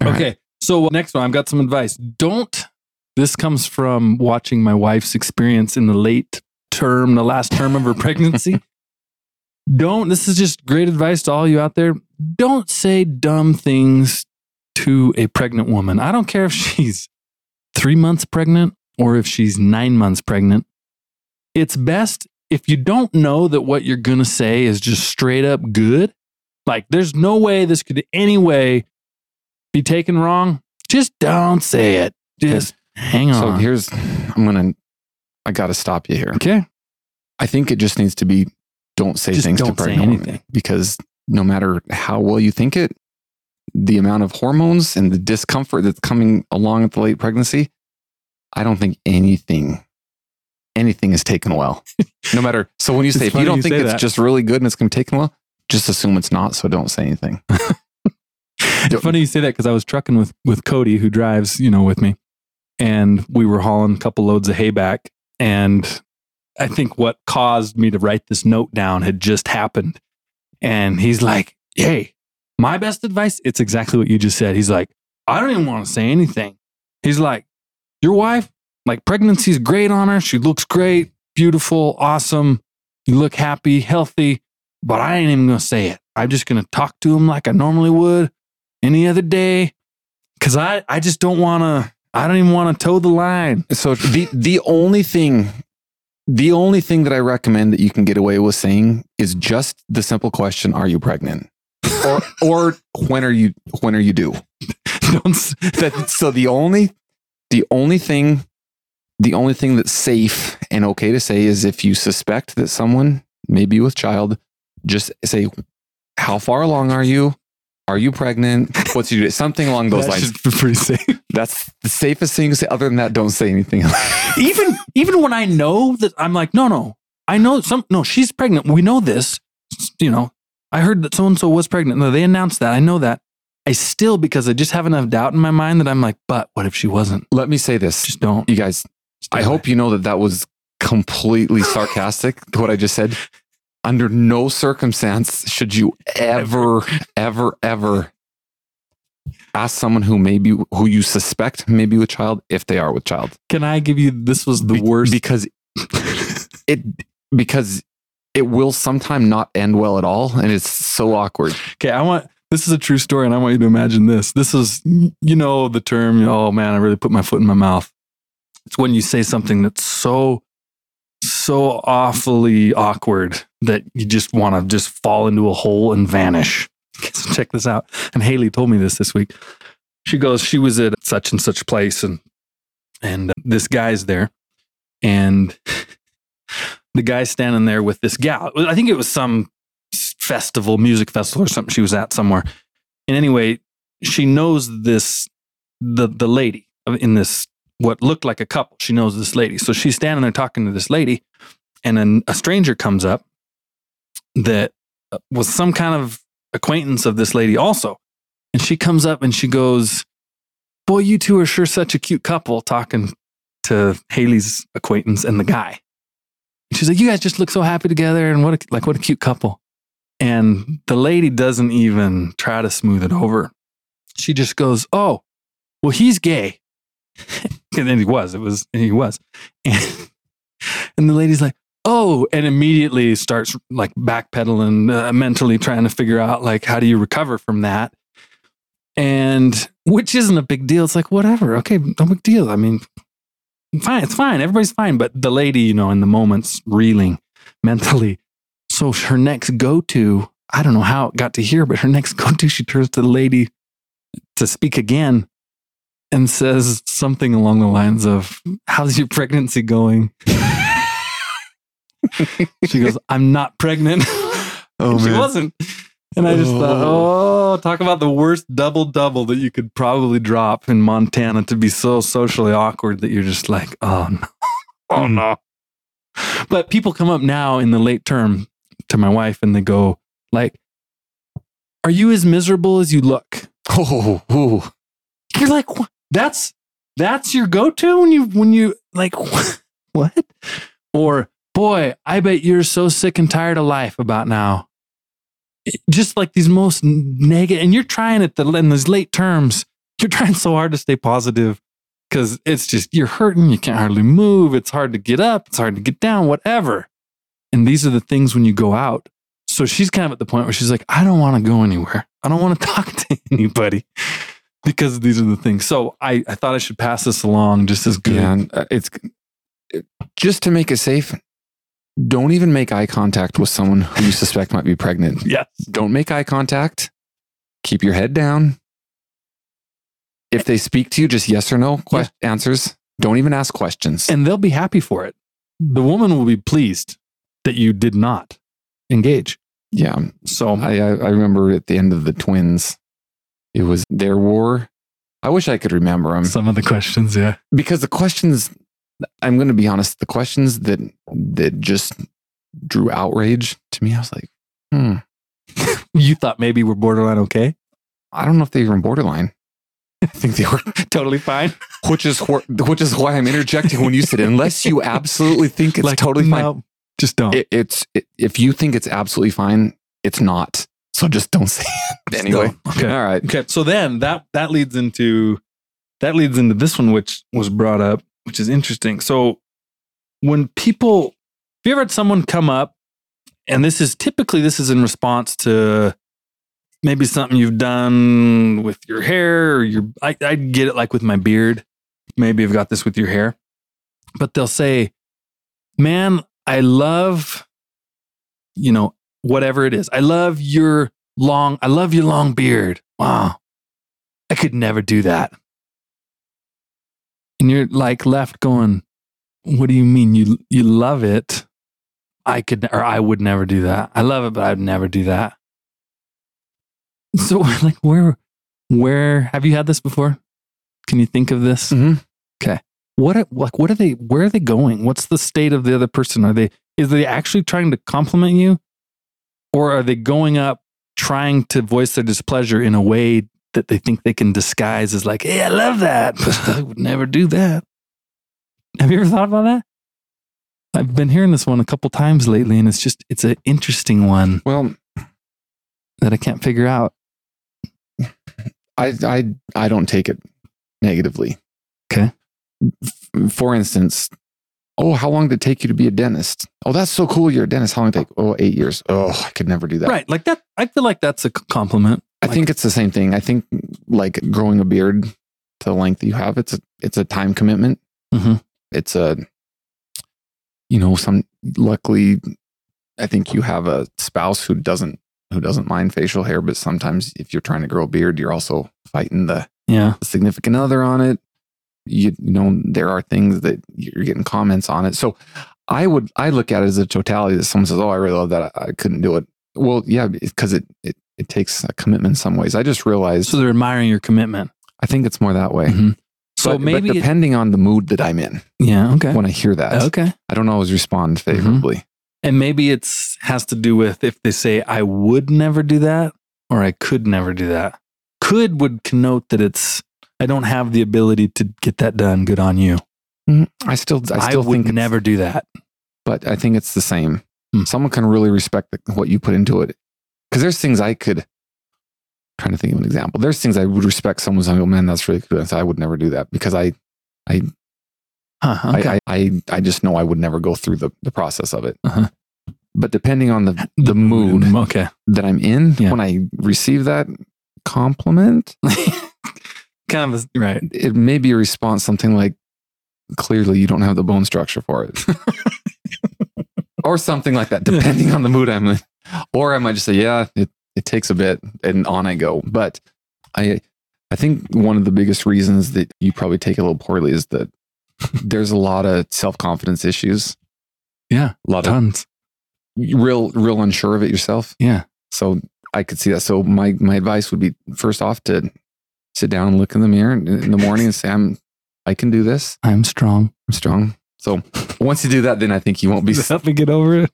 Speaker 1: All right.
Speaker 2: So next one, I've got some advice. Don't. This comes from watching my wife's experience in the late term, the last term of her pregnancy. Don't. This is just great advice to all you out there. Don't say dumb things to a pregnant woman. I don't care if she's three months pregnant or if she's nine months pregnant. It's best if you don't know that what you're going to say is just straight up good. Like, there's no way this could any way be taken wrong. Just don't say it. Just hang on.
Speaker 1: So here's. I'm gonna. I got to stop you here.
Speaker 2: okay.
Speaker 1: I think it just needs to be. Don't say
Speaker 2: Just
Speaker 1: things
Speaker 2: don't
Speaker 1: to
Speaker 2: say
Speaker 1: pregnant women
Speaker 2: anything.
Speaker 1: because no matter how well you think it, the amount of hormones and the discomfort that's coming along with the late pregnancy, I don't think anything, anything is taken well. No matter. So when you say if you don't
Speaker 2: you
Speaker 1: think it's
Speaker 2: that.
Speaker 1: just really good and it's going to be taken well, just assume it's not. So don't say anything.
Speaker 2: Funny you say that because I was trucking with with Cody, who drives, you know, with me, and we were hauling a couple loads of hay back. And I think what caused me to write this note down had just happened. And he's like, "Hey, my best advice. It's exactly what you just said." He's like, "I don't even want to say anything." He's like, "Your wife, like pregnancy's great on her. She looks great, beautiful, awesome. You look happy, healthy." But I ain't even gonna say it. I'm just gonna talk to him like I normally would any other day because I, I just don't want to i don't even want to toe the line
Speaker 1: So the the only thing, the only thing that I recommend that you can get away with saying is just the simple question: Are you pregnant? or or when are you when are you due?
Speaker 2: don't
Speaker 1: That, so the only the only thing the only thing that's safe and okay to say is if you suspect that someone may be with child, just say how far along are you? Are you pregnant? What's you do? Something along those
Speaker 2: that
Speaker 1: lines.
Speaker 2: should pretty safe
Speaker 1: That's the safest thing to say. Other than that, don't say anything
Speaker 2: even even when i know that i'm like no no i know some no she's pregnant we know this you know i heard that so and so was pregnant no they announced that i know that i still because i just have enough doubt in my mind that i'm like but what if she wasn't
Speaker 1: Let me say this.
Speaker 2: just don't
Speaker 1: you guys, I
Speaker 2: away.
Speaker 1: hope you know that that was completely sarcastic, what I just said. Under no circumstance should you ever, ever, ever ask someone who may be, who you suspect may be with child if they are with child.
Speaker 2: can i give you this was the
Speaker 1: Be-
Speaker 2: worst
Speaker 1: because it, because it will sometime not end well at all. And it's so awkward.
Speaker 2: Okay, I want this is a true story, and I want you to imagine this. This is, you know, the term. Oh man, I really put my foot in my mouth. It's when you say something that's so, so awfully awkward that you just want to just fall into a hole and vanish. So check this out. And Haley told me this this week. She goes, she was at such and such place, and and uh, this guy's there, and the guy's standing there with this gal. I think it was some festival, music festival or something she was at somewhere. And anyway, she knows this the the lady in this what looked like a couple. She knows this lady. So she's standing there talking to this lady and then a stranger comes up that uh, was some kind of acquaintance of this lady also. And she comes up and she goes, "Boy, you two are sure such a cute couple." Talking to Haley's acquaintance and the guy. And she's like, "You guys just look so happy together, and what a, like what a cute couple." And the lady doesn't even try to smooth it over. She just goes, "Oh, well, he's gay," and then he was. It was he was, and, and the lady's like, "Oh," and immediately starts like backpedaling, uh, mentally trying to figure out like how do you recover from that, and which isn't a big deal. It's like whatever, okay, no big deal. I mean, fine, it's fine, everybody's fine. But the lady, you know, in the moment's reeling mentally. So her next go to, I don't know how it got to here, but her next go to, she turns to the lady to speak again and says something along the lines of, How's your pregnancy going? she goes, I'm not pregnant.
Speaker 1: Oh
Speaker 2: she wasn't. And I just thought,
Speaker 1: Oh.
Speaker 2: oh, talk about the worst double double that you could probably drop in Montana to be so socially awkward that you're just like, oh no, oh hmm. no. But people come up now in the late term to my wife and they go, like, are you as miserable as you look?
Speaker 1: Oh, oh.
Speaker 2: You're like, what? that's that's your go-to when you when you like what? Or boy, I bet you're so sick and tired of life about now. It- Just like these most negative, and you're trying the in these late terms, you're trying so hard to stay positive because it's just you're hurting, you can't hardly move, it's hard to get up, it's hard to get down, whatever. And these are the things when you go out. So she's kind of at the point where she's like, I don't want to go anywhere. I don't want to talk to anybody because these are the things. So I, I thought I should pass this along just as good.
Speaker 1: Yeah, uh, it's just to make it safe. Don't even make eye contact with someone who you suspect might be pregnant.
Speaker 2: Yes.
Speaker 1: Don't make eye contact. Keep your head down. If they speak to you, just yes or no que- answers. Don't even ask questions.
Speaker 2: And they'll be happy for it. The woman will be pleased that you did not engage.
Speaker 1: yeah,
Speaker 2: So
Speaker 1: I, I I remember at the end of the twins, it was their war. I wish I could remember them
Speaker 2: some of the questions, yeah.
Speaker 1: because the questions. I'm going to be honest. The questions that that just drew outrage to me. I was like, hmm.
Speaker 2: You thought maybe we're borderline okay?
Speaker 1: I don't know if they were borderline. I think they were,
Speaker 2: Totally fine.
Speaker 1: which is wh- which is why I'm interjecting when you said unless you absolutely think it's totally fine.
Speaker 2: no, just don't.
Speaker 1: It, it's it, if you think it's absolutely fine, it's not. So just don't say it anyway.
Speaker 2: Still. Okay.
Speaker 1: All right.
Speaker 2: Okay, so then that that leads into that leads into this one, which was brought up, which is interesting. So when people, have you ever had someone come up, and this is typically this is in response to maybe something you've done with your hair or your I, I get it like with my beard. Maybe I've got this with your hair, but they'll say, "Man, I love, you know, whatever it is. I love your long, I love your long beard. Wow. I could never do that. And you're like left going, what do you mean you you love it? I could or I would never do that. I love it, but I'd never do that. So like where where have you had this before? Can you think of this?
Speaker 1: Mhm.
Speaker 2: What are- like what are they where are they going? What's the state of the other person? Are they is they actually trying to compliment you? Or are they going up trying to voice their displeasure in a way that they think they can disguise as like, hey, I love that, but I would never do that. Have you ever thought about that? I've been hearing this one a couple times lately, and it's just it's an interesting one
Speaker 1: Well,
Speaker 2: that I can't figure out.
Speaker 1: I I I don't take it negatively.
Speaker 2: Okay.
Speaker 1: For instance, oh, how long did it take you to be a dentist? Oh, that's so cool. You're a dentist. How long did it take? Oh, eight years. Oh, I could never do that.
Speaker 2: Right. Like that. I feel like that's a compliment.
Speaker 1: I think it's the same thing. I think like growing a beard to the length you have, it's a it's a time commitment.
Speaker 2: Mhm.
Speaker 1: It's a you know, some luckily I think you have a spouse who doesn't who doesn't mind facial hair, but sometimes if you're trying to grow a beard, you're also fighting the
Speaker 2: Yeah.
Speaker 1: significant other on it. You, you know, there are things that you're getting comments on it. So I would, I look at it as a totality that someone says, Oh, I really love that. I, I couldn't do it. Well, yeah, because it, it, it takes a commitment in some ways. I just realized,
Speaker 2: So they're admiring your commitment.
Speaker 1: I think it's more that way.
Speaker 2: Mhm. So
Speaker 1: But- but
Speaker 2: maybe it-
Speaker 1: depending on the mood that I'm in,
Speaker 2: Yeah. Okay.
Speaker 1: when I hear that,
Speaker 2: Okay.
Speaker 1: I don't always respond
Speaker 2: Mm-hmm.
Speaker 1: favorably.
Speaker 2: And maybe it's has to do with if they say I would never do that or I could never do that. Could would connote that it's I don't have the ability to get that done. Good on you.
Speaker 1: Mhm. I still, I
Speaker 2: I,
Speaker 1: still
Speaker 2: would
Speaker 1: think it's-
Speaker 2: never do that.
Speaker 1: but I think it's the same.
Speaker 2: Hmm.
Speaker 1: Someone can really respect the, what you put into it. Because there's things I could, trying to think of an example. There's things I would respect someone's like, oh man, that's really good. I would never do that because I,
Speaker 2: Huh, okay.
Speaker 1: I, I, I, I just know I would never go through the, the process of it.
Speaker 2: Uh-huh.
Speaker 1: But depending on the, the mood
Speaker 2: Okay.
Speaker 1: that I'm in,
Speaker 2: Yeah.
Speaker 1: when I receive that compliment,
Speaker 2: kind of a, right.
Speaker 1: it may be a response, something like, clearly you don't have the bone structure for it. or something like that, depending on the mood I'm in. Or I might just say, yeah, it, it takes a bit and on I go. But I I think one of the biggest reasons that you probably take it a little poorly is that there's a lot of self-confidence issues.
Speaker 2: Yeah.
Speaker 1: A lot of
Speaker 2: Tons.
Speaker 1: real real unsure of it yourself.
Speaker 2: Yeah.
Speaker 1: So I could see that. So my my advice would be first off to sit down and look in the mirror in in the morning and say, I'm I can do this.
Speaker 2: I'm strong.
Speaker 1: I'm strong. So once you do that, then I think you won't be.
Speaker 2: Help me get over it.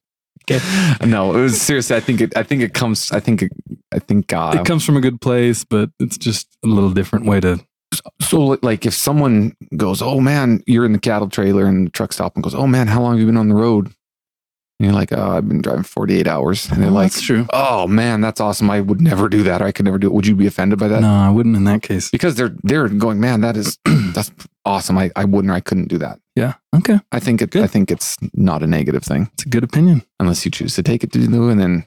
Speaker 1: no, it was seriously. I think it. I think it comes. I think. It, I think. Uh,
Speaker 2: It comes from a good place, but it's just a little different way to.
Speaker 1: so like if someone goes, "Oh man, you're in the cattle trailer and the truck stop and goes, "Oh man, how long have you been on the road?" And you're like, "Oh, I've been driving 48 hours." And they're
Speaker 2: Oh,
Speaker 1: like,
Speaker 2: that's true.
Speaker 1: "Oh man, that's awesome. I would never do that. I could never do it." Would you be offended by that?
Speaker 2: No, I wouldn't in that case.
Speaker 1: Because they're they're going, "Man, that is that's awesome. I I wouldn't or I couldn't do that."
Speaker 2: Yeah. Okay.
Speaker 1: I think it
Speaker 2: Good.
Speaker 1: I think it's not a negative thing
Speaker 2: It's a good opinion.
Speaker 1: unless you choose to take it to do and then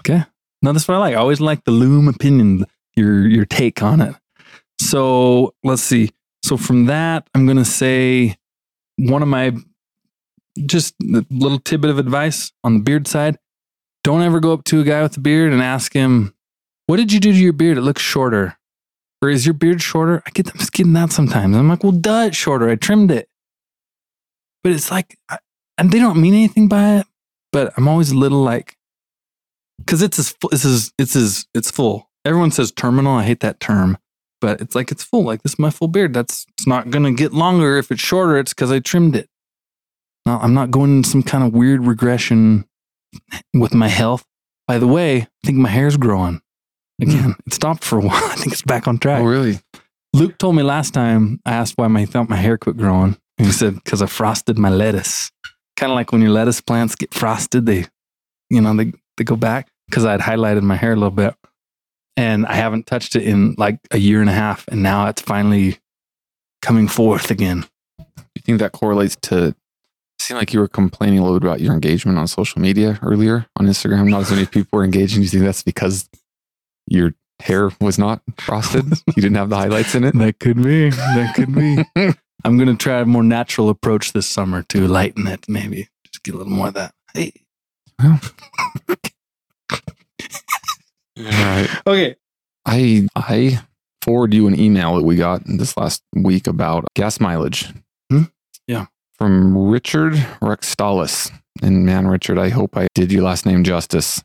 Speaker 1: Okay.
Speaker 2: No, that's what I like. I always like the loom opinion, your your take on it. So let's see. So from that, I'm gonna say one of my just a little tidbit of advice on the beard side. Don't ever go up to a guy with a beard and ask him, What did you do to your beard? It looks shorter. Or is your beard shorter? I get them getting that sometimes. I'm like, well, duh, it's shorter. I trimmed it. But it's like, I- and they don't mean anything by it. But I'm always a little like, because it's as it's as it's as it's full. Everyone says terminal. I hate that term, but it's like it's full. Like this is my full beard. That's it's not gonna get longer if it's shorter. It's because I trimmed it. No, I'm not going in some kind of weird regression with my health. By the way, I think my hair's growing hmm. again. It stopped for a while. I think it's back on track.
Speaker 1: oh really?
Speaker 2: Luke told me last time I asked why my, thought my hair quit growing. And he said, because I frosted my lettuce. Kind of like when your lettuce plants get frosted, they, you know, they, they go back because I had highlighted my hair a little bit. And I haven't touched it in like a year and a half. And now it's finally coming forth again.
Speaker 1: Do you think that correlates to seemed like you were complaining a little bit about your engagement on social media earlier on Instagram. Not as many people were engaging. Do you think that's because your hair was not frosted? you didn't have the highlights in it?
Speaker 2: That could be. That could be. I'm going to try a more natural approach this summer to lighten it, maybe. Just get a little more of that. Hey.
Speaker 1: All right.
Speaker 2: Okay.
Speaker 1: I I forward you an email that we got this last week about gas mileage.
Speaker 2: Hmm? Yeah.
Speaker 1: From Richard Rextalis. And man, Richard, I hope I did your last name justice.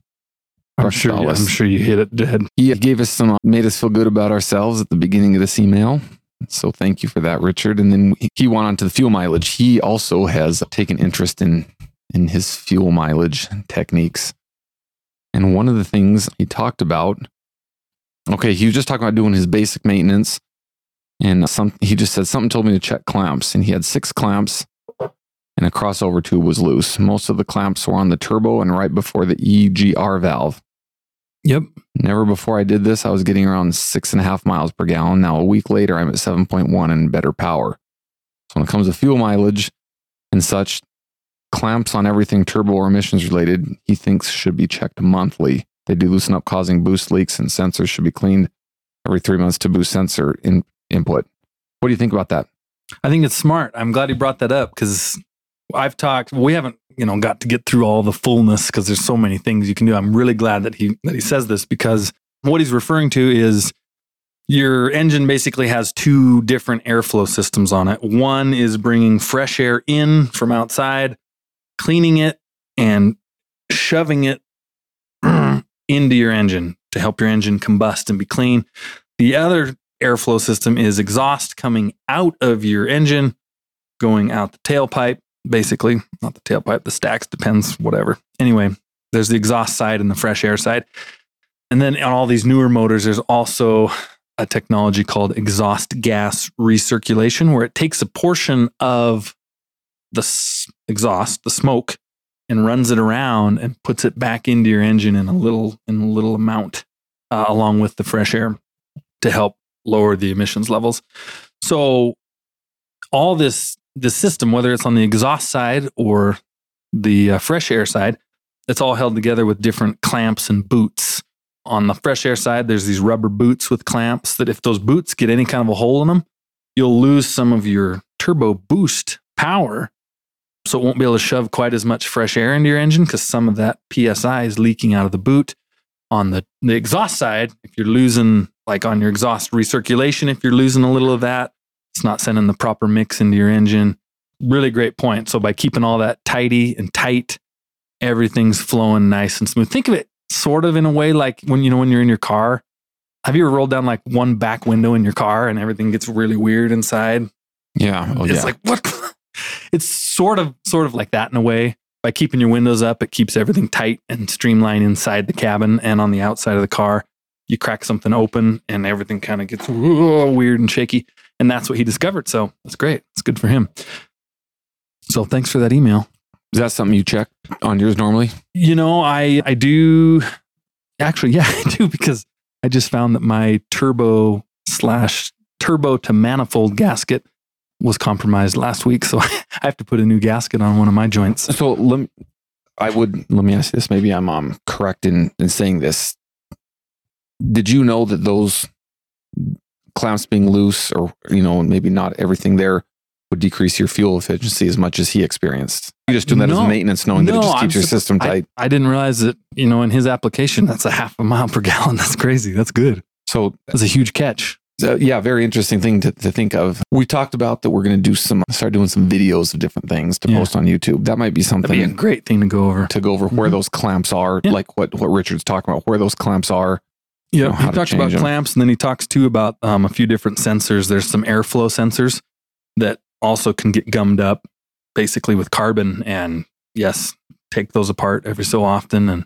Speaker 2: I'm sure, I'm sure you hit it dead.
Speaker 1: He gave us some, made us feel good about ourselves at the beginning of this email. So thank you for that, Richard. And then he went on to the fuel mileage. He also has taken interest in in his fuel mileage techniques. And one of the things he talked about, okay, he was just talking about doing his basic maintenance. And some he just said something told me to check clamps. And he had six clamps and a crossover tube was loose. Most of the clamps were on the turbo and right before the EGR valve.
Speaker 2: Yep.
Speaker 1: Never before I did this, I was getting around six and a half miles per gallon. Now, a week later, I'm at 7.1 and better power. So, when it comes to fuel mileage and such, clamps on everything turbo or emissions related, he thinks should be checked monthly. They do loosen up, causing boost leaks, and sensors should be cleaned every three months to boost sensor in, input. What do you think about that?
Speaker 2: I think it's smart. I'm glad he brought that up because I've talked. We haven't, you know, got to get through all the fullness because there's so many things you can do. I'm really glad that he that he says this because what he's referring to is your engine basically has two different airflow systems on it. One is bringing fresh air in from outside, cleaning it and shoving it into your engine to help your engine combust and be clean. The other airflow system is exhaust coming out of your engine, going out the tailpipe, basically. Not the tailpipe, the stacks, depends, whatever. Anyway, there's the exhaust side and the fresh air side. And then on all these newer motors, there's also a technology called exhaust gas recirculation, where it takes a portion of the s- exhaust, the smoke, and runs it around and puts it back into your engine in a little in a little amount, uh, along with the fresh air, to help lower the emissions levels. So all this this system, whether it's on the exhaust side or the uh, fresh air side, it's all held together with different clamps and boots. On the fresh air side, there's these rubber boots with clamps that if those boots get any kind of a hole in them, you'll lose some of your turbo boost power. So it won't be able to shove quite as much fresh air into your engine because some of that PSI is leaking out of the boot. On the, the exhaust side, if you're losing, like on your exhaust recirculation, if you're losing a little of that, it's not sending the proper mix into your engine. Really great point. So by keeping all that tidy and tight, everything's flowing nice and smooth. Think of it sort of in a way like when you know when you're in your car. Have you ever rolled down like one back window in your car and everything gets really weird inside?
Speaker 1: Yeah. Oh,
Speaker 2: it's
Speaker 1: yeah.
Speaker 2: like what? it's sort of sort of like that in a way. By keeping your windows up, it keeps everything tight and streamlined inside the cabin and on the outside of the car. You crack something open and everything kind of gets weird and shaky. And that's what he discovered. So that's great. It's good for him. So thanks for that email.
Speaker 1: Is that something you check on yours normally?
Speaker 2: You know, I I do actually, yeah, I do because I just found that my turbo slash turbo to manifold gasket was compromised last week. So I have to put a new gasket on one of my joints.
Speaker 1: So let me, I would let me ask this. Maybe I'm um, correct in, in saying this. Did you know that those clamps being loose, or you know, maybe not everything there, would decrease your fuel efficiency as much as he experienced? You just doing that
Speaker 2: No.
Speaker 1: as maintenance, knowing that it
Speaker 2: No,
Speaker 1: just
Speaker 2: I'm
Speaker 1: keeps your
Speaker 2: suppo-
Speaker 1: system tight.
Speaker 2: I didn't realize that, you know, in his application, that's a half a mile per gallon. That's crazy. That's good.
Speaker 1: so
Speaker 2: That's a huge catch.
Speaker 1: Uh, yeah, very interesting thing to, to think of. We talked about that we're going to do some, start doing some videos of different things to
Speaker 2: Yeah.
Speaker 1: post on YouTube. That might be
Speaker 2: That'd be a
Speaker 1: something
Speaker 2: great thing to go over.
Speaker 1: to go over where
Speaker 2: Mhm.
Speaker 1: those clamps are,
Speaker 2: Yeah.
Speaker 1: like what, what Richard's talking about, where those clamps are.
Speaker 2: Yeah, he talks about
Speaker 1: change 'em.
Speaker 2: clamps, and then he talks too about um, a few different sensors. There's some airflow sensors that also can get gummed up, basically with carbon. And yes, take those apart every so often and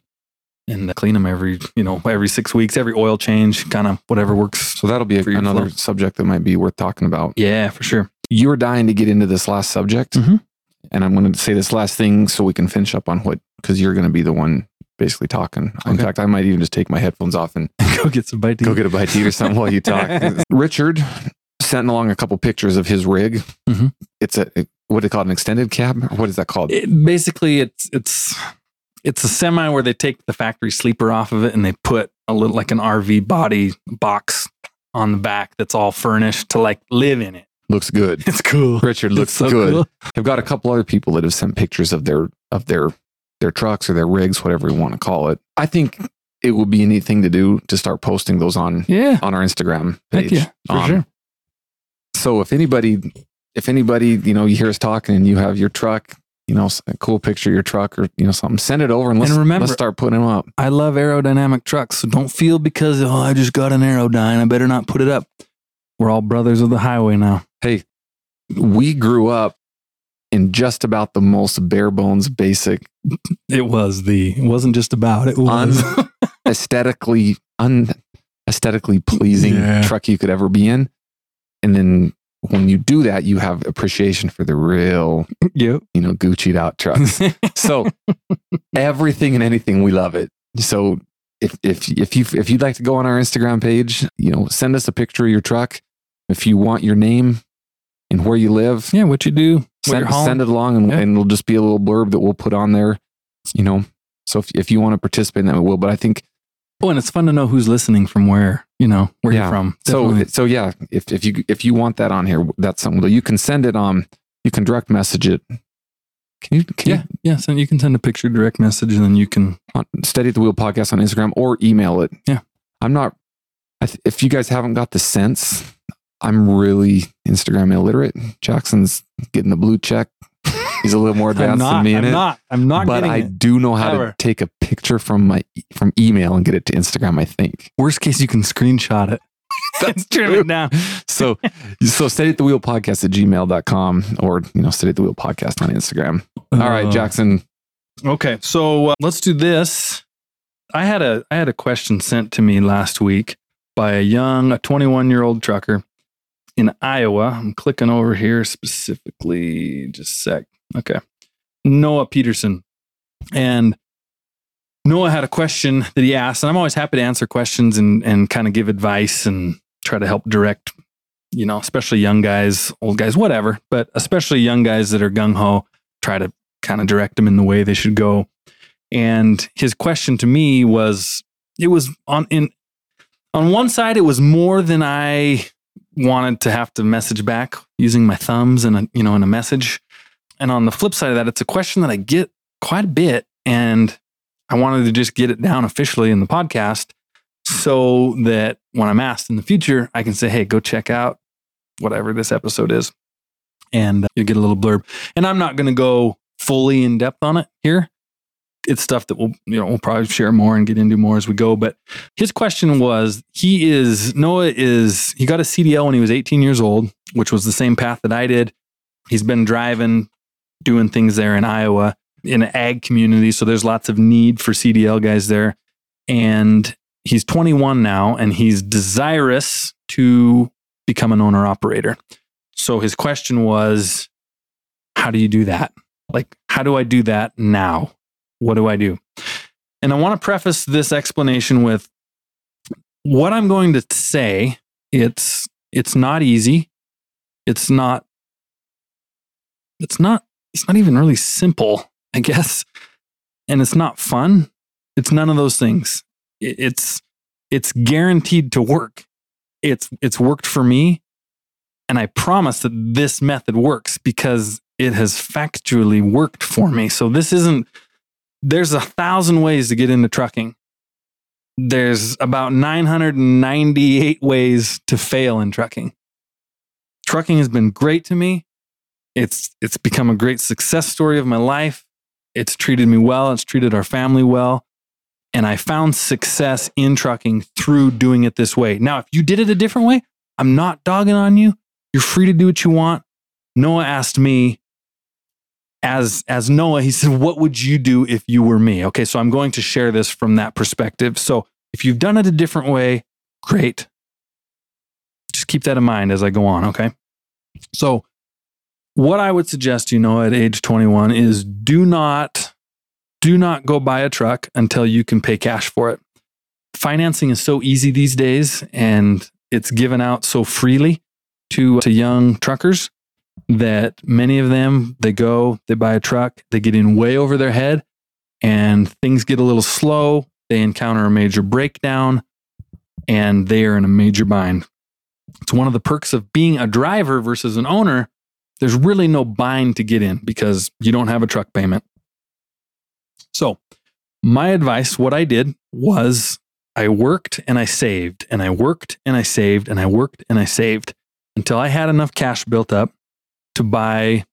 Speaker 2: and clean them every you know every six weeks, every oil change, kind of whatever works.
Speaker 1: So that'll be a, another
Speaker 2: flow.
Speaker 1: subject that might be worth talking about.
Speaker 2: Yeah, for sure.
Speaker 1: You were dying to get into this last subject.
Speaker 2: Mhm.
Speaker 1: And I'm going to say this last thing so we can finish up on what, because you're going to be the one basically talking. In fact, I might even just take my headphones off and
Speaker 2: go get some bite to
Speaker 1: go
Speaker 2: eat.
Speaker 1: get a bite to eat or something while you talk. Richard sent along a couple pictures of his rig.
Speaker 2: Mhm.
Speaker 1: It's a, what do they call it, an extended cab? What is that called?
Speaker 2: It, basically, it's it's it's a semi where they take the factory sleeper off of it and they put a little like an RV body box on the back that's all furnished to like live in it.
Speaker 1: Looks good.
Speaker 2: It's cool.
Speaker 1: Richard looks
Speaker 2: so
Speaker 1: good.
Speaker 2: cool.
Speaker 1: I've got a couple other people that have sent pictures of their of their their trucks or their rigs, whatever you want to call it. I think it would be a neat thing to do to start posting those on
Speaker 2: Yeah,
Speaker 1: on our Instagram
Speaker 2: heck
Speaker 1: page.
Speaker 2: yeah, for
Speaker 1: Um,
Speaker 2: sure.
Speaker 1: So if anybody if anybody, you know, you hear us talking and you have your truck, you know, a cool picture of your truck or you know something, send it over and let's
Speaker 2: And remember-
Speaker 1: let's start putting them up.
Speaker 2: I love aerodynamic trucks, so don't feel because oh I just got an Aerodyne, I better not put it up. We're all brothers of the highway now.
Speaker 1: Hey, we grew up in just about the most bare bones basic
Speaker 2: It was the. It wasn't just about. It was.
Speaker 1: aesthetically un aesthetically pleasing
Speaker 2: Yeah.
Speaker 1: truck you could ever be in. And then when you do that, you have appreciation for the real,
Speaker 2: yep.
Speaker 1: you know, Gucci'd out trucks. so everything and anything, we love it. So if if if you if you'd like to go on our Instagram page, you know, send us a picture of your truck. If you want your name and where you live,
Speaker 2: yeah, what you do?
Speaker 1: Send, send it along and,
Speaker 2: Yeah.
Speaker 1: and it'll just be a little blurb that we'll put on there. You know, so if if you want to participate in that, we will. But I think
Speaker 2: Oh, and it's fun to know who's listening from where. You know where
Speaker 1: Yeah.
Speaker 2: you're from.
Speaker 1: So
Speaker 2: Definitely.
Speaker 1: so yeah, if if you if you want that on here, that's something that you can send it on. You can direct message it. Can you? Can
Speaker 2: yeah, yeah. So you can send a picture, direct message, and then you can.
Speaker 1: you on Steady at the Wheel podcast on Instagram or email it.
Speaker 2: Yeah.
Speaker 1: I'm not. I th- if you guys haven't got the sense, I'm really Instagram illiterate. Jackson's getting the blue check. He's a little more advanced
Speaker 2: not.
Speaker 1: than me in
Speaker 2: I'm
Speaker 1: it.
Speaker 2: not. I'm not
Speaker 1: but I
Speaker 2: it.
Speaker 1: do know how
Speaker 2: Ever.
Speaker 1: to take a picture from my from email and get it to Instagram. I think.
Speaker 2: Worst case, you can screenshot it.
Speaker 1: That's
Speaker 2: Trim
Speaker 1: true.
Speaker 2: it down.
Speaker 1: so so steady at the wheel podcast at gmail.com or you know steady at the wheel podcast on instagram all right
Speaker 2: Uh,
Speaker 1: jackson
Speaker 2: Okay, so uh, let's do this. I had a I had a question sent to me last week by a young, a 21 year old trucker in Iowa. I'm clicking over here specifically. Just sec. Okay, Noah Peterson, and Noah had a question that he asked, and I'm always happy to answer questions and and kind of give advice and try to help direct, you know, especially young guys, old guys, whatever, but especially young guys that are gung ho. Try to kind of direct them in the way they should go. And his question to me was it was on in on one side it was more than I wanted to have to message back using my thumbs and you know in a message. And on the flip side of that it's a question that I get quite a bit and I wanted to just get it down officially in the podcast so that when I'm asked in the future I can say hey go check out whatever this episode is and uh, you get a little blurb. And I'm not going to go fully in depth on it here, it's stuff that we'll you know we'll probably share more and get into more as we go. But his question was he is Noah is he got a CDL when he was 18 years old, which was the same path that I did. He's been driving, doing things there in Iowa in an ag community, so there's lots of need for CDL guys there. And he's 21 now, and he's desirous to become an owner operator. So his question was, how do you do that? Like, how do I do that now? What do I do? And I want to preface this explanation with what I'm going to say. It's it's not easy. It's not it's not it's not even really simple, I guess. And it's not fun. It's none of those things. It's it's guaranteed to work. It's it's worked for me and I promise that this method works because it has factually worked for me. So this isn't, there's a thousand ways to get into trucking. There's about 998 ways to fail in trucking. Trucking has been great to me. It's, it's become a great success story of my life. It's treated me well. It's treated our family well. And I found success in trucking through doing it this way. Now, if you did it a different way, I'm not dogging on you. You're free to do what you want. Noah asked me, as as Noah, he said, "What would you do if you were me?" Okay, so I'm going to share this from that perspective. So if you've done it a different way, great. Just keep that in mind as I go on. Okay, so what I would suggest you know at age 21 is do not do not go buy a truck until you can pay cash for it. Financing is so easy these days, and it's given out so freely to to young truckers that many of them they go, they buy a truck, they get in way over their head, and things get a little slow. They encounter a major breakdown, and they are in a major bind. It's one of the perks of being a driver versus an owner. There's really no bind to get in because you don't have a truck payment. So, my advice, what I did was I worked and I saved, and I worked and I saved, and I worked and I saved until I had enough cash built up to buy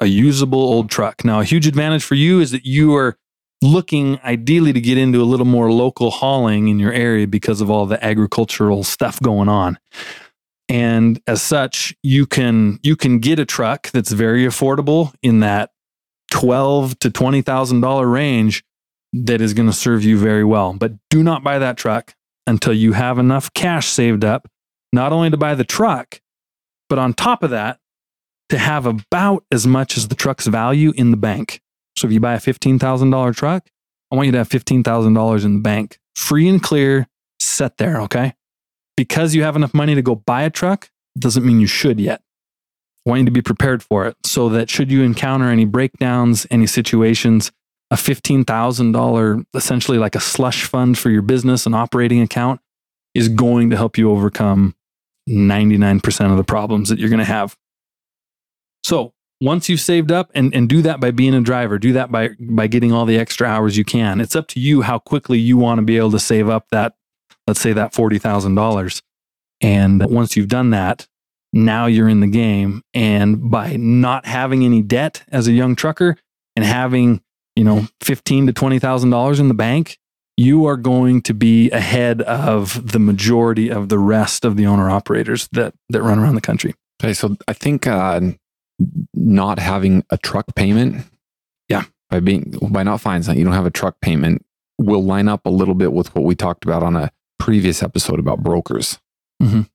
Speaker 2: a usable old truck. Now, a huge advantage for you is that you are looking ideally to get into a little more local hauling in your area because of all the agricultural stuff going on. And as such, you can you can get a truck that's very affordable in that twelve to twenty thousand dollar range that is going to serve you very well. But do not buy that truck until you have enough cash saved up, not only to buy the truck, but on top of that, to have about as much as the truck's value in the bank. So if you buy a $15,000 truck, I want you to have $15,000 in the bank, free and clear, set there, okay? Because you have enough money to go buy a truck doesn't mean you should yet. I want you to be prepared for it so that should you encounter any breakdowns, any situations, a $15,000, essentially like a slush fund for your business, and operating account, is going to help you overcome 99% of the problems that you're going to have. So once you've saved up and, and do that by being a driver, do that by, by getting all the extra hours you can. It's up to you how quickly you want to be able to save up that, let's say that $40,000. And once you've done that, now you're in the game. And by not having any debt as a young trucker and having, you know, fifteen to twenty thousand dollars in the bank, you are going to be ahead of the majority of the rest of the owner operators that that run around the country.
Speaker 1: Okay, so I think uh, not having a truck payment,
Speaker 2: yeah,
Speaker 1: by being by not finding you don't have a truck payment, will line up a little bit with what we talked about on a previous episode about brokers.
Speaker 2: Mhm.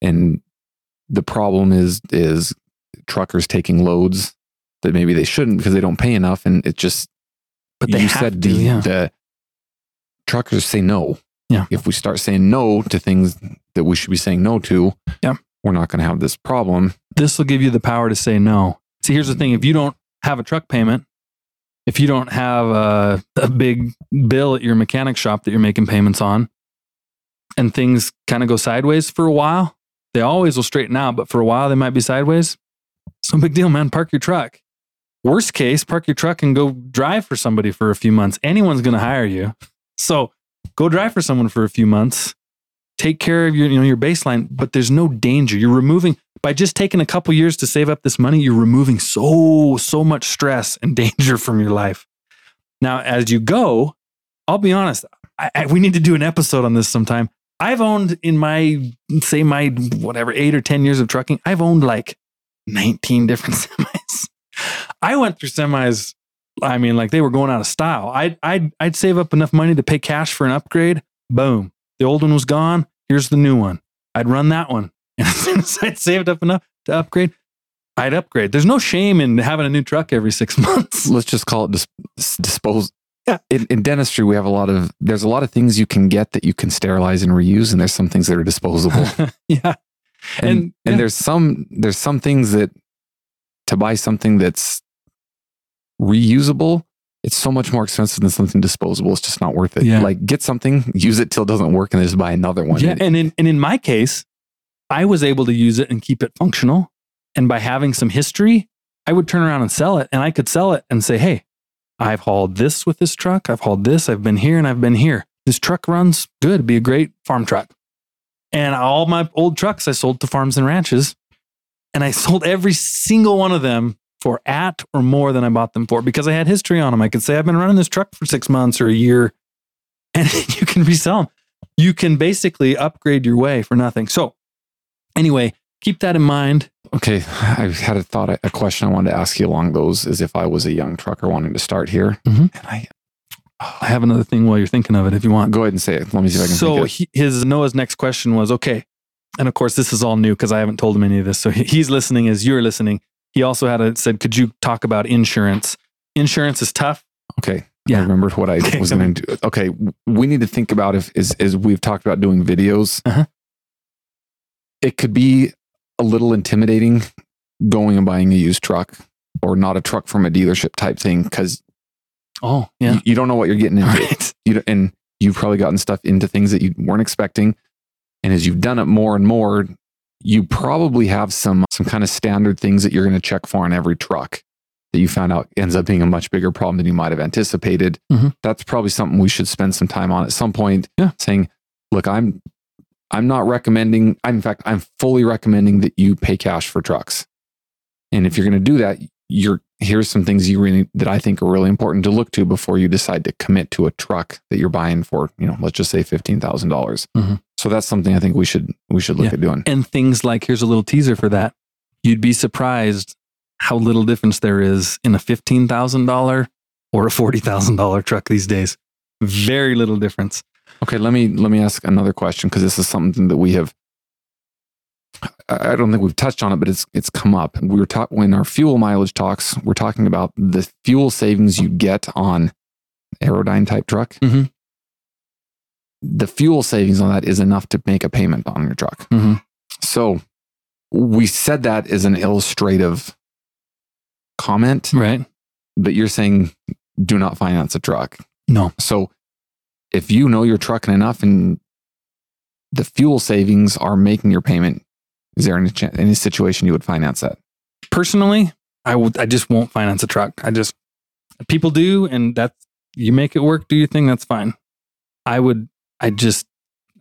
Speaker 1: And the problem is is truckers taking loads that maybe they shouldn't because they don't pay enough, and it just.
Speaker 2: But they
Speaker 1: you said
Speaker 2: to,
Speaker 1: the,
Speaker 2: yeah.
Speaker 1: the truckers say no.
Speaker 2: Yeah.
Speaker 1: If we start saying no to things that we should be saying no to,
Speaker 2: Yeah.
Speaker 1: we're not going to have this problem.
Speaker 2: This will give you the power to say no. See, here's the thing: if you don't have a truck payment, if you don't have a, a big bill at your mechanic shop that you're making payments on, and things kind of go sideways for a while, they always will straighten out, but for a while they might be sideways. So big deal, man. Park your truck. Worst case, park your truck and go drive for somebody for a few months. Anyone's going to hire you, so go drive for someone for a few months. Take care of your, you know, your baseline, but there's no danger. You're removing by just taking a couple years to save up this money, you're removing so, so much stress and danger from your life. Now, as you go, I'll be honest, I, I, we need to do an episode on this sometime. I've owned in my, say, my whatever, eight or 10 years of trucking, I've owned like 19 different semis. I went through semis. I mean, like they were going out of style. I'd, I'd, I'd save up enough money to pay cash for an upgrade. Boom. The old one was gone. Here's the new one. I'd run that one. And as soon as I'd saved up enough to upgrade, I'd upgrade. There's no shame in having a new truck every six months.
Speaker 1: Let's just call it dis- dispose.
Speaker 2: Yeah.
Speaker 1: In, in dentistry, we have a lot of, there's a lot of things you can get that you can sterilize and reuse, and there's some things that are disposable.
Speaker 2: yeah.
Speaker 1: and
Speaker 2: And-
Speaker 1: and,
Speaker 2: yeah.
Speaker 1: there's some there's some things that to buy something that's reusable it's so much more expensive than something disposable it's just not worth it
Speaker 2: Yeah.
Speaker 1: like get something use it till it doesn't work and then just buy another one
Speaker 2: Yeah, and in and in my case, I was able to use it and keep it functional. And by having some history, I would turn around and sell it, and I could sell it and say, "Hey, I've hauled this with this truck. I've hauled this. I've been here and I've been here. This truck runs good. It'd be a great farm truck." And all my old trucks I sold to farms and ranches, and I sold every single one of them for at or more than I bought them for because I had history on them. I could say I've been running this truck for six months or a year, and you can resell them you can basically upgrade your way for nothing. So, anyway, keep that in mind.
Speaker 1: okay i had a thought a question i wanted to ask you along those is if i was a young trucker wanting to start here
Speaker 2: Mhm.
Speaker 1: and i
Speaker 2: I have another thing while you're thinking of it if you want.
Speaker 1: go ahead and say it let me see if i can
Speaker 2: So, he, his Noah's next question was okay. And of course, this is all new because I haven't told him any of this. So, he- he's listening as you're listening. He also had a, said, Could you talk about insurance? Insurance is tough.
Speaker 1: okay
Speaker 2: Yeah.
Speaker 1: i remembered what i
Speaker 2: Okay,
Speaker 1: was going to do okay we need to think about if is is we've talked about doing videos
Speaker 2: Uh-huh.
Speaker 1: It could be a little intimidating going and buying a used truck or not a truck from a dealership type thing because
Speaker 2: Oh, yeah.
Speaker 1: you, you don't know what you're getting into.
Speaker 2: Right.
Speaker 1: You don't- and you've probably gotten stuff into things that you weren't expecting. And as you've done it more and more, you probably have some some kind of standard things that you're going to check for on every truck that you found out ends up being a much bigger problem than you might have anticipated.
Speaker 2: Mhm.
Speaker 1: That's probably something we should spend some time on at some point.
Speaker 2: Yeah.
Speaker 1: Saying, look, I'm I'm not recommending. I'm, In fact, I'm fully recommending that you pay cash for trucks. And if you're going to do that, you're here's some things you really that I think are really important to look to before you decide to commit to a truck that you're buying for, you know, let's just say fifteen thousand dollars.
Speaker 2: Mhm.
Speaker 1: So that's something I think we should we should look
Speaker 2: Yeah.
Speaker 1: at doing.
Speaker 2: And things like here's a little teaser for that. You'd be surprised how little difference there is in a $15,000 or a $40,000 truck these days. Very little difference.
Speaker 1: Okay, let me let me ask another question because this is something that we have. I don't think we've touched on it, but it's it's come up. We were talking when our fuel mileage talks. We're talking about the fuel savings you get on Aerodyne type truck.
Speaker 2: Mhm.
Speaker 1: The fuel savings on that is enough to make a payment on your truck.
Speaker 2: Mhm.
Speaker 1: So we said that as an illustrative comment,
Speaker 2: Right?
Speaker 1: but you're saying do not finance a truck.
Speaker 2: No.
Speaker 1: So if you know you're trucking enough and the fuel savings are making your payment, is there any, any situation you would finance that?
Speaker 2: Personally, I would I just won't finance a truck. I just people do and that's you make it work, do your thing, that's fine. I would I just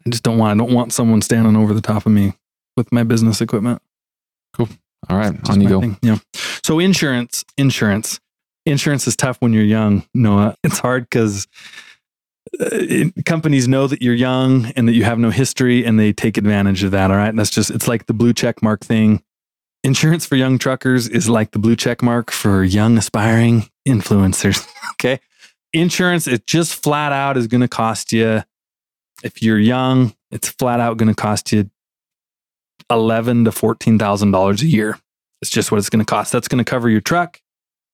Speaker 2: I just don't want I don't want someone standing over the top of me with my business equipment. Cool.
Speaker 1: All right,
Speaker 2: Just
Speaker 1: on you go.
Speaker 2: thing. Yeah. So insurance, insurance, insurance is tough when you're young. Noah, it's hard because Uh, companies know that you're young and that you have no history, and they take advantage of that. All right, and that's just it's like the blue check mark thing. Insurance for young truckers is like the blue check mark for young aspiring influencers. okay, insurance it just flat out is going to cost you. If you're young, it's flat out going to cost you eleven to fourteen thousand dollars a year. It's just what it's going to cost. That's going to cover your truck.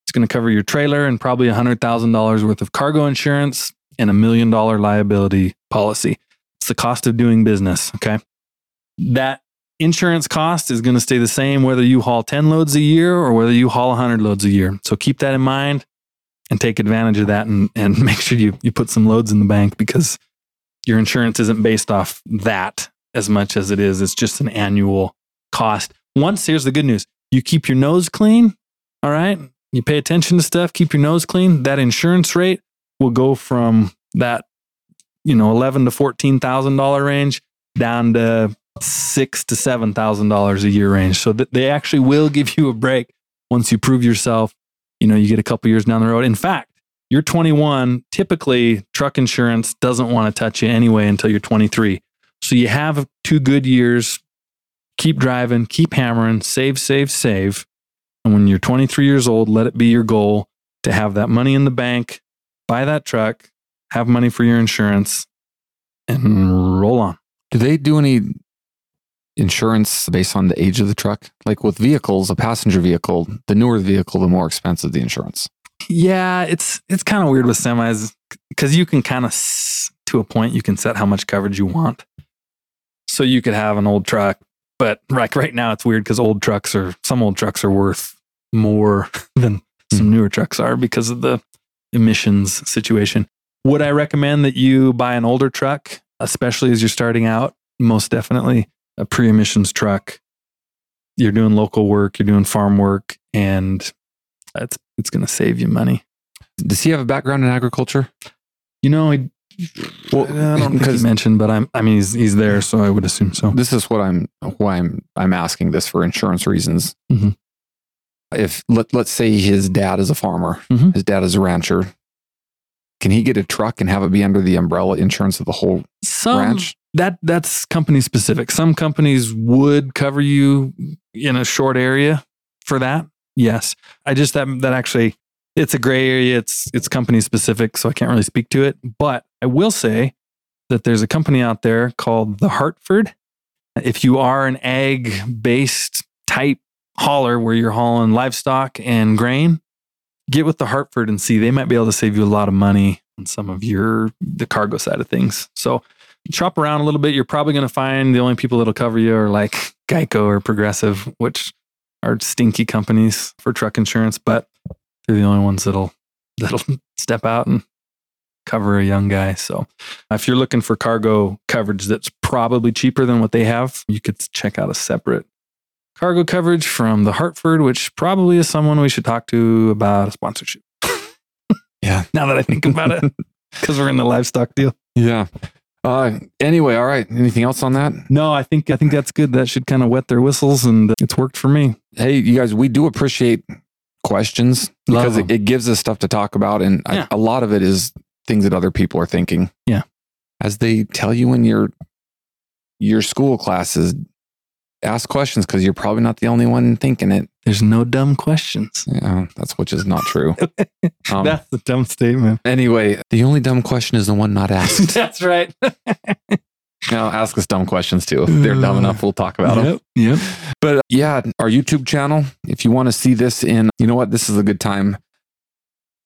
Speaker 2: It's going to cover your trailer and probably hundred thousand dollars worth of cargo insurance and a million dollar liability policy. It's the cost of doing business. Okay, that insurance cost is going to stay the same whether you haul ten loads a year or whether you haul hundred loads a year. So keep that in mind and take advantage of that and and make sure you you put some loads in the bank because your insurance isn't based off that as much as it is. It's just an annual cost. Once, here's the good news you keep your nose clean, all right? You pay attention to stuff, keep your nose clean. That insurance rate will go from that, you know, eleven to fourteen thousand dollar range down to six to seven thousand dollars a year range. So that they actually will give you a break once you prove yourself. You know, you get a couple years down the road. In fact, you're 21. Typically, truck insurance doesn't want to touch you anyway until you're 23. So you have two good years. Keep driving, keep hammering, save, save, save. And when you're 23 years old, let it be your goal to have that money in the bank, buy that truck, have money for your insurance, and roll on.
Speaker 1: Do they do any insurance based on the age of the truck? Like with vehicles, a passenger vehicle, the newer the vehicle, the more expensive the insurance.
Speaker 2: Yeah, it's it's kind of weird with semis because you can kind of to a point you can set how much coverage you want. So you could have an old truck, but like right now it's weird because old trucks are some old trucks are worth more than some hmm. newer trucks are because of the emissions situation. Would I recommend that you buy an older truck, especially as you're starting out? Most definitely a pre emissions truck. You're doing local work, you're doing farm work, and it's it's going to save you money.
Speaker 1: Does he have a background in agriculture?
Speaker 2: You know, he,
Speaker 1: Well,
Speaker 2: I don't think he mentioned, but I'm I mean he's he's there, so I would assume so.
Speaker 1: This is what I'm why I'm I'm asking this for insurance reasons.
Speaker 2: Mhm.
Speaker 1: If let let's say his dad is a farmer,
Speaker 2: Mhm.
Speaker 1: his dad is a rancher, can he get a truck and have it be under the umbrella insurance of the whole
Speaker 2: Some
Speaker 1: ranch?
Speaker 2: that that's company specific. Some companies would cover you in a short area for that. Yes, I just that that actually it's a gray area. It's it's company specific, so I can't really speak to it. But I will say that there's a company out there called the Hartford. If you are an ag based type hauler where you're hauling livestock and grain, get with the Hartford and see. They might be able to save you a lot of money on some of your the cargo side of things. So shop around a little bit. You're probably going to find the only people that'll cover you are like Geico or Progressive, which are stinky companies for truck insurance, but they're the only ones that'll that'll step out and cover a young guy. So if you're looking for cargo coverage that's probably cheaper than what they have, you could check out a separate cargo coverage from the Hartford, which probably is someone we should talk to about a sponsorship.
Speaker 1: Yeah.
Speaker 2: Now that I think about it, because we're in the livestock deal.
Speaker 1: Yeah. Uh, anyway, all right. Anything else on that?
Speaker 2: No, I think I think that's good. That should kind of wet their whistles, and it's worked for me.
Speaker 1: Hey, you guys, we do appreciate questions
Speaker 2: Love
Speaker 1: because it, it gives us stuff to talk about. And
Speaker 2: Yeah.
Speaker 1: a lot of it is things that other people are thinking.
Speaker 2: Yeah.
Speaker 1: As they tell you in your your school classes, ask questions because you're probably not the only one thinking it.
Speaker 2: There's no dumb questions.
Speaker 1: Yeah, that's which is not true. Um,
Speaker 2: that's a dumb statement.
Speaker 1: anyway, the only dumb question is the one not asked.
Speaker 2: that's right.
Speaker 1: now, ask us dumb questions too. If they're dumb enough, we'll talk about them.
Speaker 2: Yep. Yep.
Speaker 1: But yeah, our YouTube channel, if you want to see this in, you know what? This is a good time.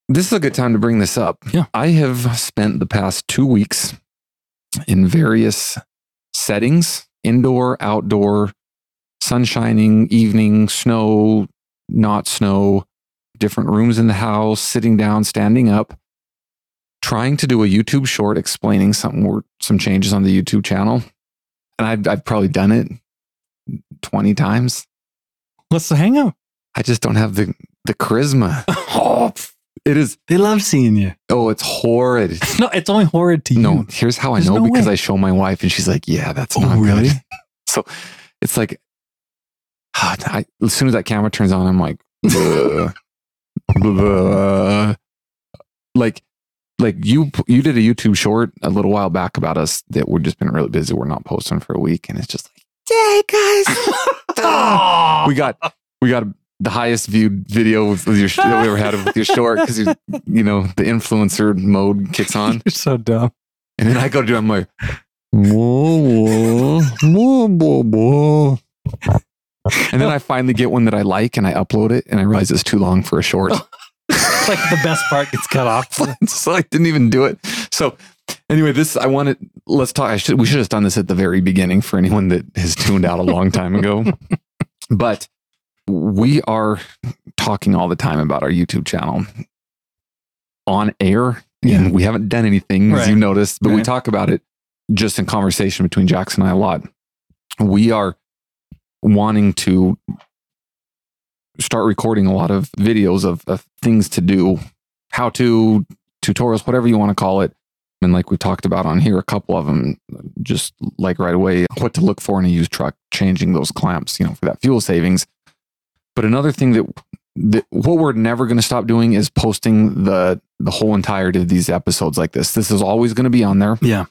Speaker 1: This is a good time to bring this up.
Speaker 2: Yeah.
Speaker 1: I have spent the past two weeks in various settings indoor, outdoor, sun shining, evening, snow, not snow, different rooms in the house, sitting down, standing up, trying to do a YouTube short explaining some more, some changes on the YouTube channel. And I've, I've probably done it 20 times.
Speaker 2: What's the hang up?
Speaker 1: I just don't have the the charisma.
Speaker 2: Oh,
Speaker 1: It is
Speaker 2: they love seeing you.
Speaker 1: oh, it's horrid.
Speaker 2: No, it's only horrid to you.
Speaker 1: No, here's how I know
Speaker 2: no
Speaker 1: because
Speaker 2: way.
Speaker 1: I show my wife and she's like, "Yeah, that's
Speaker 2: Oh,
Speaker 1: not good."
Speaker 2: really?
Speaker 1: So it's like, I, as soon as that camera turns on, I'm like, "Ugh." Ugh. like, like you you did a YouTube short a little while back about us that we've just been really busy. We're not posting for a week, and it's just like, "Yay, guys!" we got we got the highest viewed video with your sh- that we ever had with your short because you you know the influencer mode kicks on,
Speaker 2: You're so dumb.
Speaker 1: and then I go to do I'm like, whoa, whoa, whoa, whoa, whoa. And then I finally get one that I like and I upload it and I realize it's too long for a short.
Speaker 2: It's like the best part gets cut off.
Speaker 1: so I didn't even do it. So anyway, this I wanted. Let's talk. I should we should have done this at the very beginning for anyone that has tuned out a long time ago. but we are talking all the time about our YouTube channel on air,
Speaker 2: Yeah.
Speaker 1: and we haven't done anything as you noticed, but we talk about it just in conversation between Jackson and I a lot. We are wanting to start recording a lot of videos of, of things to do, how to tutorials, whatever you want to call it. And like we talked about on here, a couple of them, just like right away, what to look for in a used truck, changing those clamps, you know, for that fuel savings. But another thing that the, what we're never going to stop doing is posting the the whole entirety of these episodes like this. This is always going to be on there.
Speaker 2: Yeah.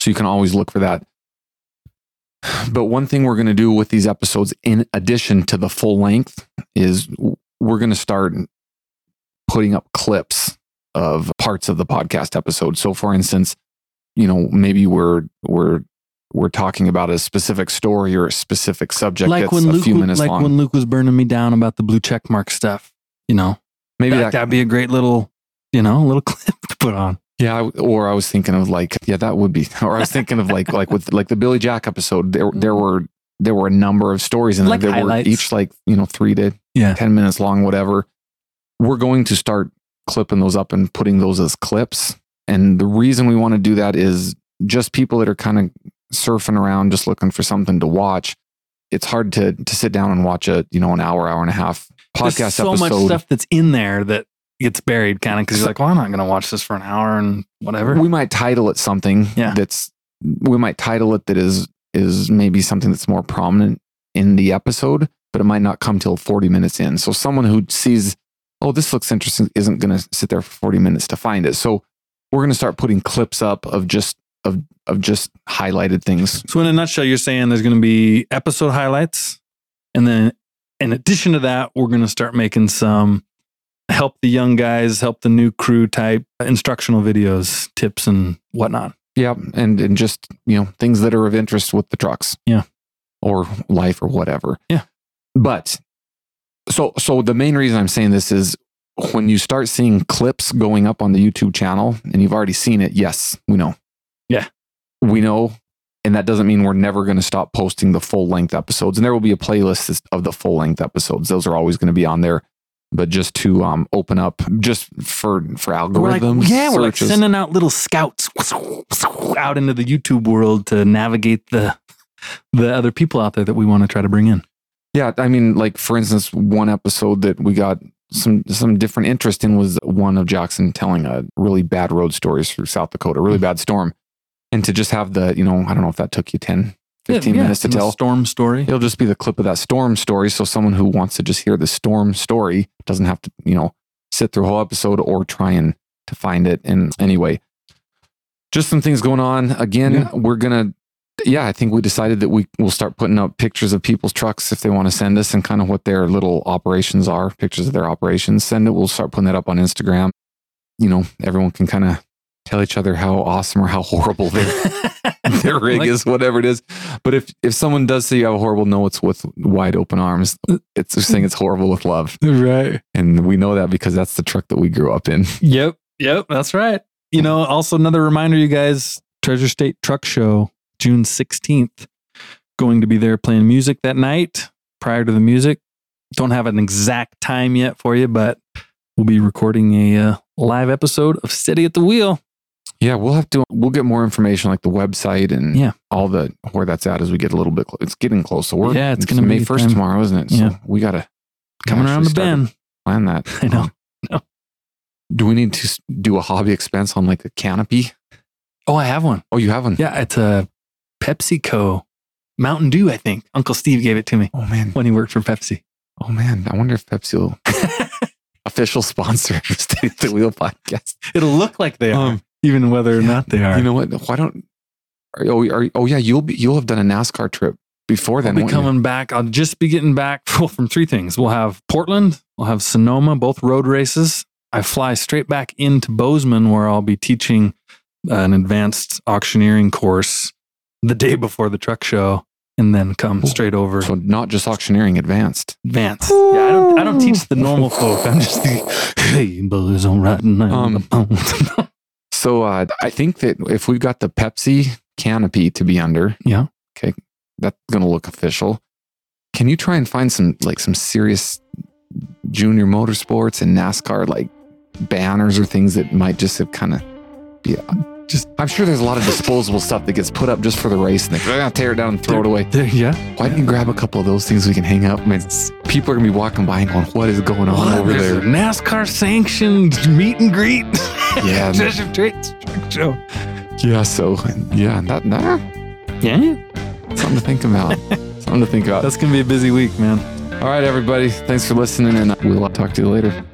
Speaker 1: So you can always look for that. But one thing we're going to do with these episodes, in addition to the full length, is we're going to start putting up clips of parts of the podcast episode. So, for instance, you know, maybe we're we're we're talking about a specific story or a specific subject
Speaker 2: like
Speaker 1: that's
Speaker 2: when
Speaker 1: a
Speaker 2: Luke,
Speaker 1: few
Speaker 2: was-
Speaker 1: minutes
Speaker 2: like
Speaker 1: long.
Speaker 2: when Luke was burning me down about the blue check mark stuff. You know,
Speaker 1: maybe
Speaker 2: that, that'd be a great little, you know, little clip to put on.
Speaker 1: Yeah. Or I was thinking of like, yeah, that would be. Or I was thinking of like like with like the Billy Jack episode. There there mm-hmm. were there were a number of stories and
Speaker 2: Like
Speaker 1: they were each like you know three to
Speaker 2: Yeah.
Speaker 1: 10 minutes long, whatever. We're going to start clipping those up and putting those as clips. And the reason we want to do that is just people that are kind of surfing around, just looking for something to watch. It's hard to to sit down and watch a you know an hour, hour and a half podcast
Speaker 2: There's so
Speaker 1: episode.
Speaker 2: much stuff that's in there that gets buried kind of because you're like, well, I'm not going to watch this for an hour and whatever.
Speaker 1: We might title it something
Speaker 2: Yeah.
Speaker 1: that's we might title it that is is maybe something that's more prominent in the episode, but it might not come till 40 minutes in. So someone who sees, oh, this looks interesting, isn't going to sit there for 40 minutes to find it. So we're going to start putting clips up of just of of just highlighted things.
Speaker 2: So, in a nutshell, you're saying there's going to be episode highlights. And then, in addition to that, we're going to start making some help the young guys, help the new crew type instructional videos, tips, and whatnot.
Speaker 1: Yeah, and and just you know things that are of interest with the trucks.
Speaker 2: Yeah.
Speaker 1: or life or whatever.
Speaker 2: Yeah.
Speaker 1: but so so the main reason I'm saying this is when you start seeing clips going up on the YouTube channel and you've already seen it. Yes, we know.
Speaker 2: Yeah.
Speaker 1: we know. And that doesn't mean we're never going to stop posting the full length episodes. And there will be a playlist of the full length episodes. Those are always going to be on there. But just to um, open up, just for for
Speaker 2: We're like,
Speaker 1: algorithms,
Speaker 2: yeah, we're like sending out little scouts out into the YouTube world to navigate the the other people out there that we want to try to bring in.
Speaker 1: Yeah, I mean, like for instance, one episode that we got some some different interest in was one of Jackson telling a really bad road stories through South Dakota, a really bad storm, and to just have the you know I don't know if that took you 10, 15
Speaker 2: Yeah,
Speaker 1: minutes to tell.
Speaker 2: storm story.
Speaker 1: It'll just be the clip of that storm story, so someone who wants to just hear the storm story doesn't have to you know sit through a whole episode or try and to find it. And anyway, just some things going on. Again,
Speaker 2: Yeah.
Speaker 1: we're gonna yeah, I think we decided that we will start putting up pictures of people's trucks if they want to send us and kind of what their little operations are, pictures of their operations. Send it. We'll start putting that up on Instagram. You know, everyone can kind of tell each other how awesome or how horrible their their rig
Speaker 2: Like-
Speaker 1: is, whatever it is. But if if someone does say you have a horrible, no, it's with wide open arms. It's just saying it's horrible with love,
Speaker 2: right.
Speaker 1: and we know that because that's the truck that we grew up in.
Speaker 2: Yep. Yep. That's right. You know, also another reminder, you guys, Treasure State Truck Show, June 16th. Going to be there playing music that night prior to the music. Don't have an exact time yet for you, but we'll be recording a uh, live episode of City at the Wheel.
Speaker 1: Yeah, we'll have to. We'll get more information like the website and
Speaker 2: Yeah.
Speaker 1: all the where that's at as we get a little bit. Close. It's getting close. So we're
Speaker 2: Yeah, it's gonna
Speaker 1: May
Speaker 2: be
Speaker 1: first tomorrow, isn't it?
Speaker 2: Yeah.
Speaker 1: So we gotta
Speaker 2: Coming around the
Speaker 1: actually start to
Speaker 2: bend.
Speaker 1: Plan that.
Speaker 2: I know.
Speaker 1: Um,
Speaker 2: No.
Speaker 1: Do we need to do a hobby expense on like a canopy?
Speaker 2: Oh, I have one.
Speaker 1: Oh, you have one.
Speaker 2: Yeah, it's a PepsiCo Mountain Dew, I think. Uncle Steve gave it to me
Speaker 1: Oh man.
Speaker 2: when he worked for Pepsi.
Speaker 1: Oh man. I wonder if Pepsi will official sponsor of the State at the Wheel podcast.
Speaker 2: It'll look like they are,
Speaker 1: Um,
Speaker 2: even whether or
Speaker 1: yeah,
Speaker 2: not they are.
Speaker 1: You know what? Why don't? Are, oh, are, oh yeah, you'll be you'll have done a NASCAR trip before
Speaker 2: I'll
Speaker 1: then.
Speaker 2: be
Speaker 1: won't you?
Speaker 2: coming back. I'll just be getting back from three things. We'll have Portland, we'll have Sonoma, both road races. I fly straight back into Bozeman, where I'll be teaching an advanced auctioneering course the day before the truck show, and then come straight over
Speaker 1: So not just auctioneering, advanced.
Speaker 2: advanced. Yeah, I don't. I don't teach the normal folk. I'm just the hey boys, I'm riding.
Speaker 1: Um,
Speaker 2: Um,
Speaker 1: So uh, I think that if we've got the Pepsi canopy to be under,
Speaker 2: Yeah.
Speaker 1: okay, that's gonna look official. Can you try and find some like some serious junior motorsports and NASCAR like banners or things that might just have kind of be just? I'm sure there's a lot of disposable stuff that gets put up just for the race, and they ah, tear it down and throw it away.
Speaker 2: there- yeah.
Speaker 1: Why don't you grab a couple of those things we can hang up? I mean, people are gonna be walking by and going, "What is going on
Speaker 2: What?
Speaker 1: over
Speaker 2: There's a
Speaker 1: there?"
Speaker 2: NASCAR sanctioned meet and greet.
Speaker 1: Yeah.
Speaker 2: Treasure Truck Show.
Speaker 1: Yeah. So yeah, that, that
Speaker 2: Yeah.
Speaker 1: something to think about. something to think about.
Speaker 2: That's gonna be a busy week, man.
Speaker 1: All right, everybody. Thanks for listening, and we'll talk to you later.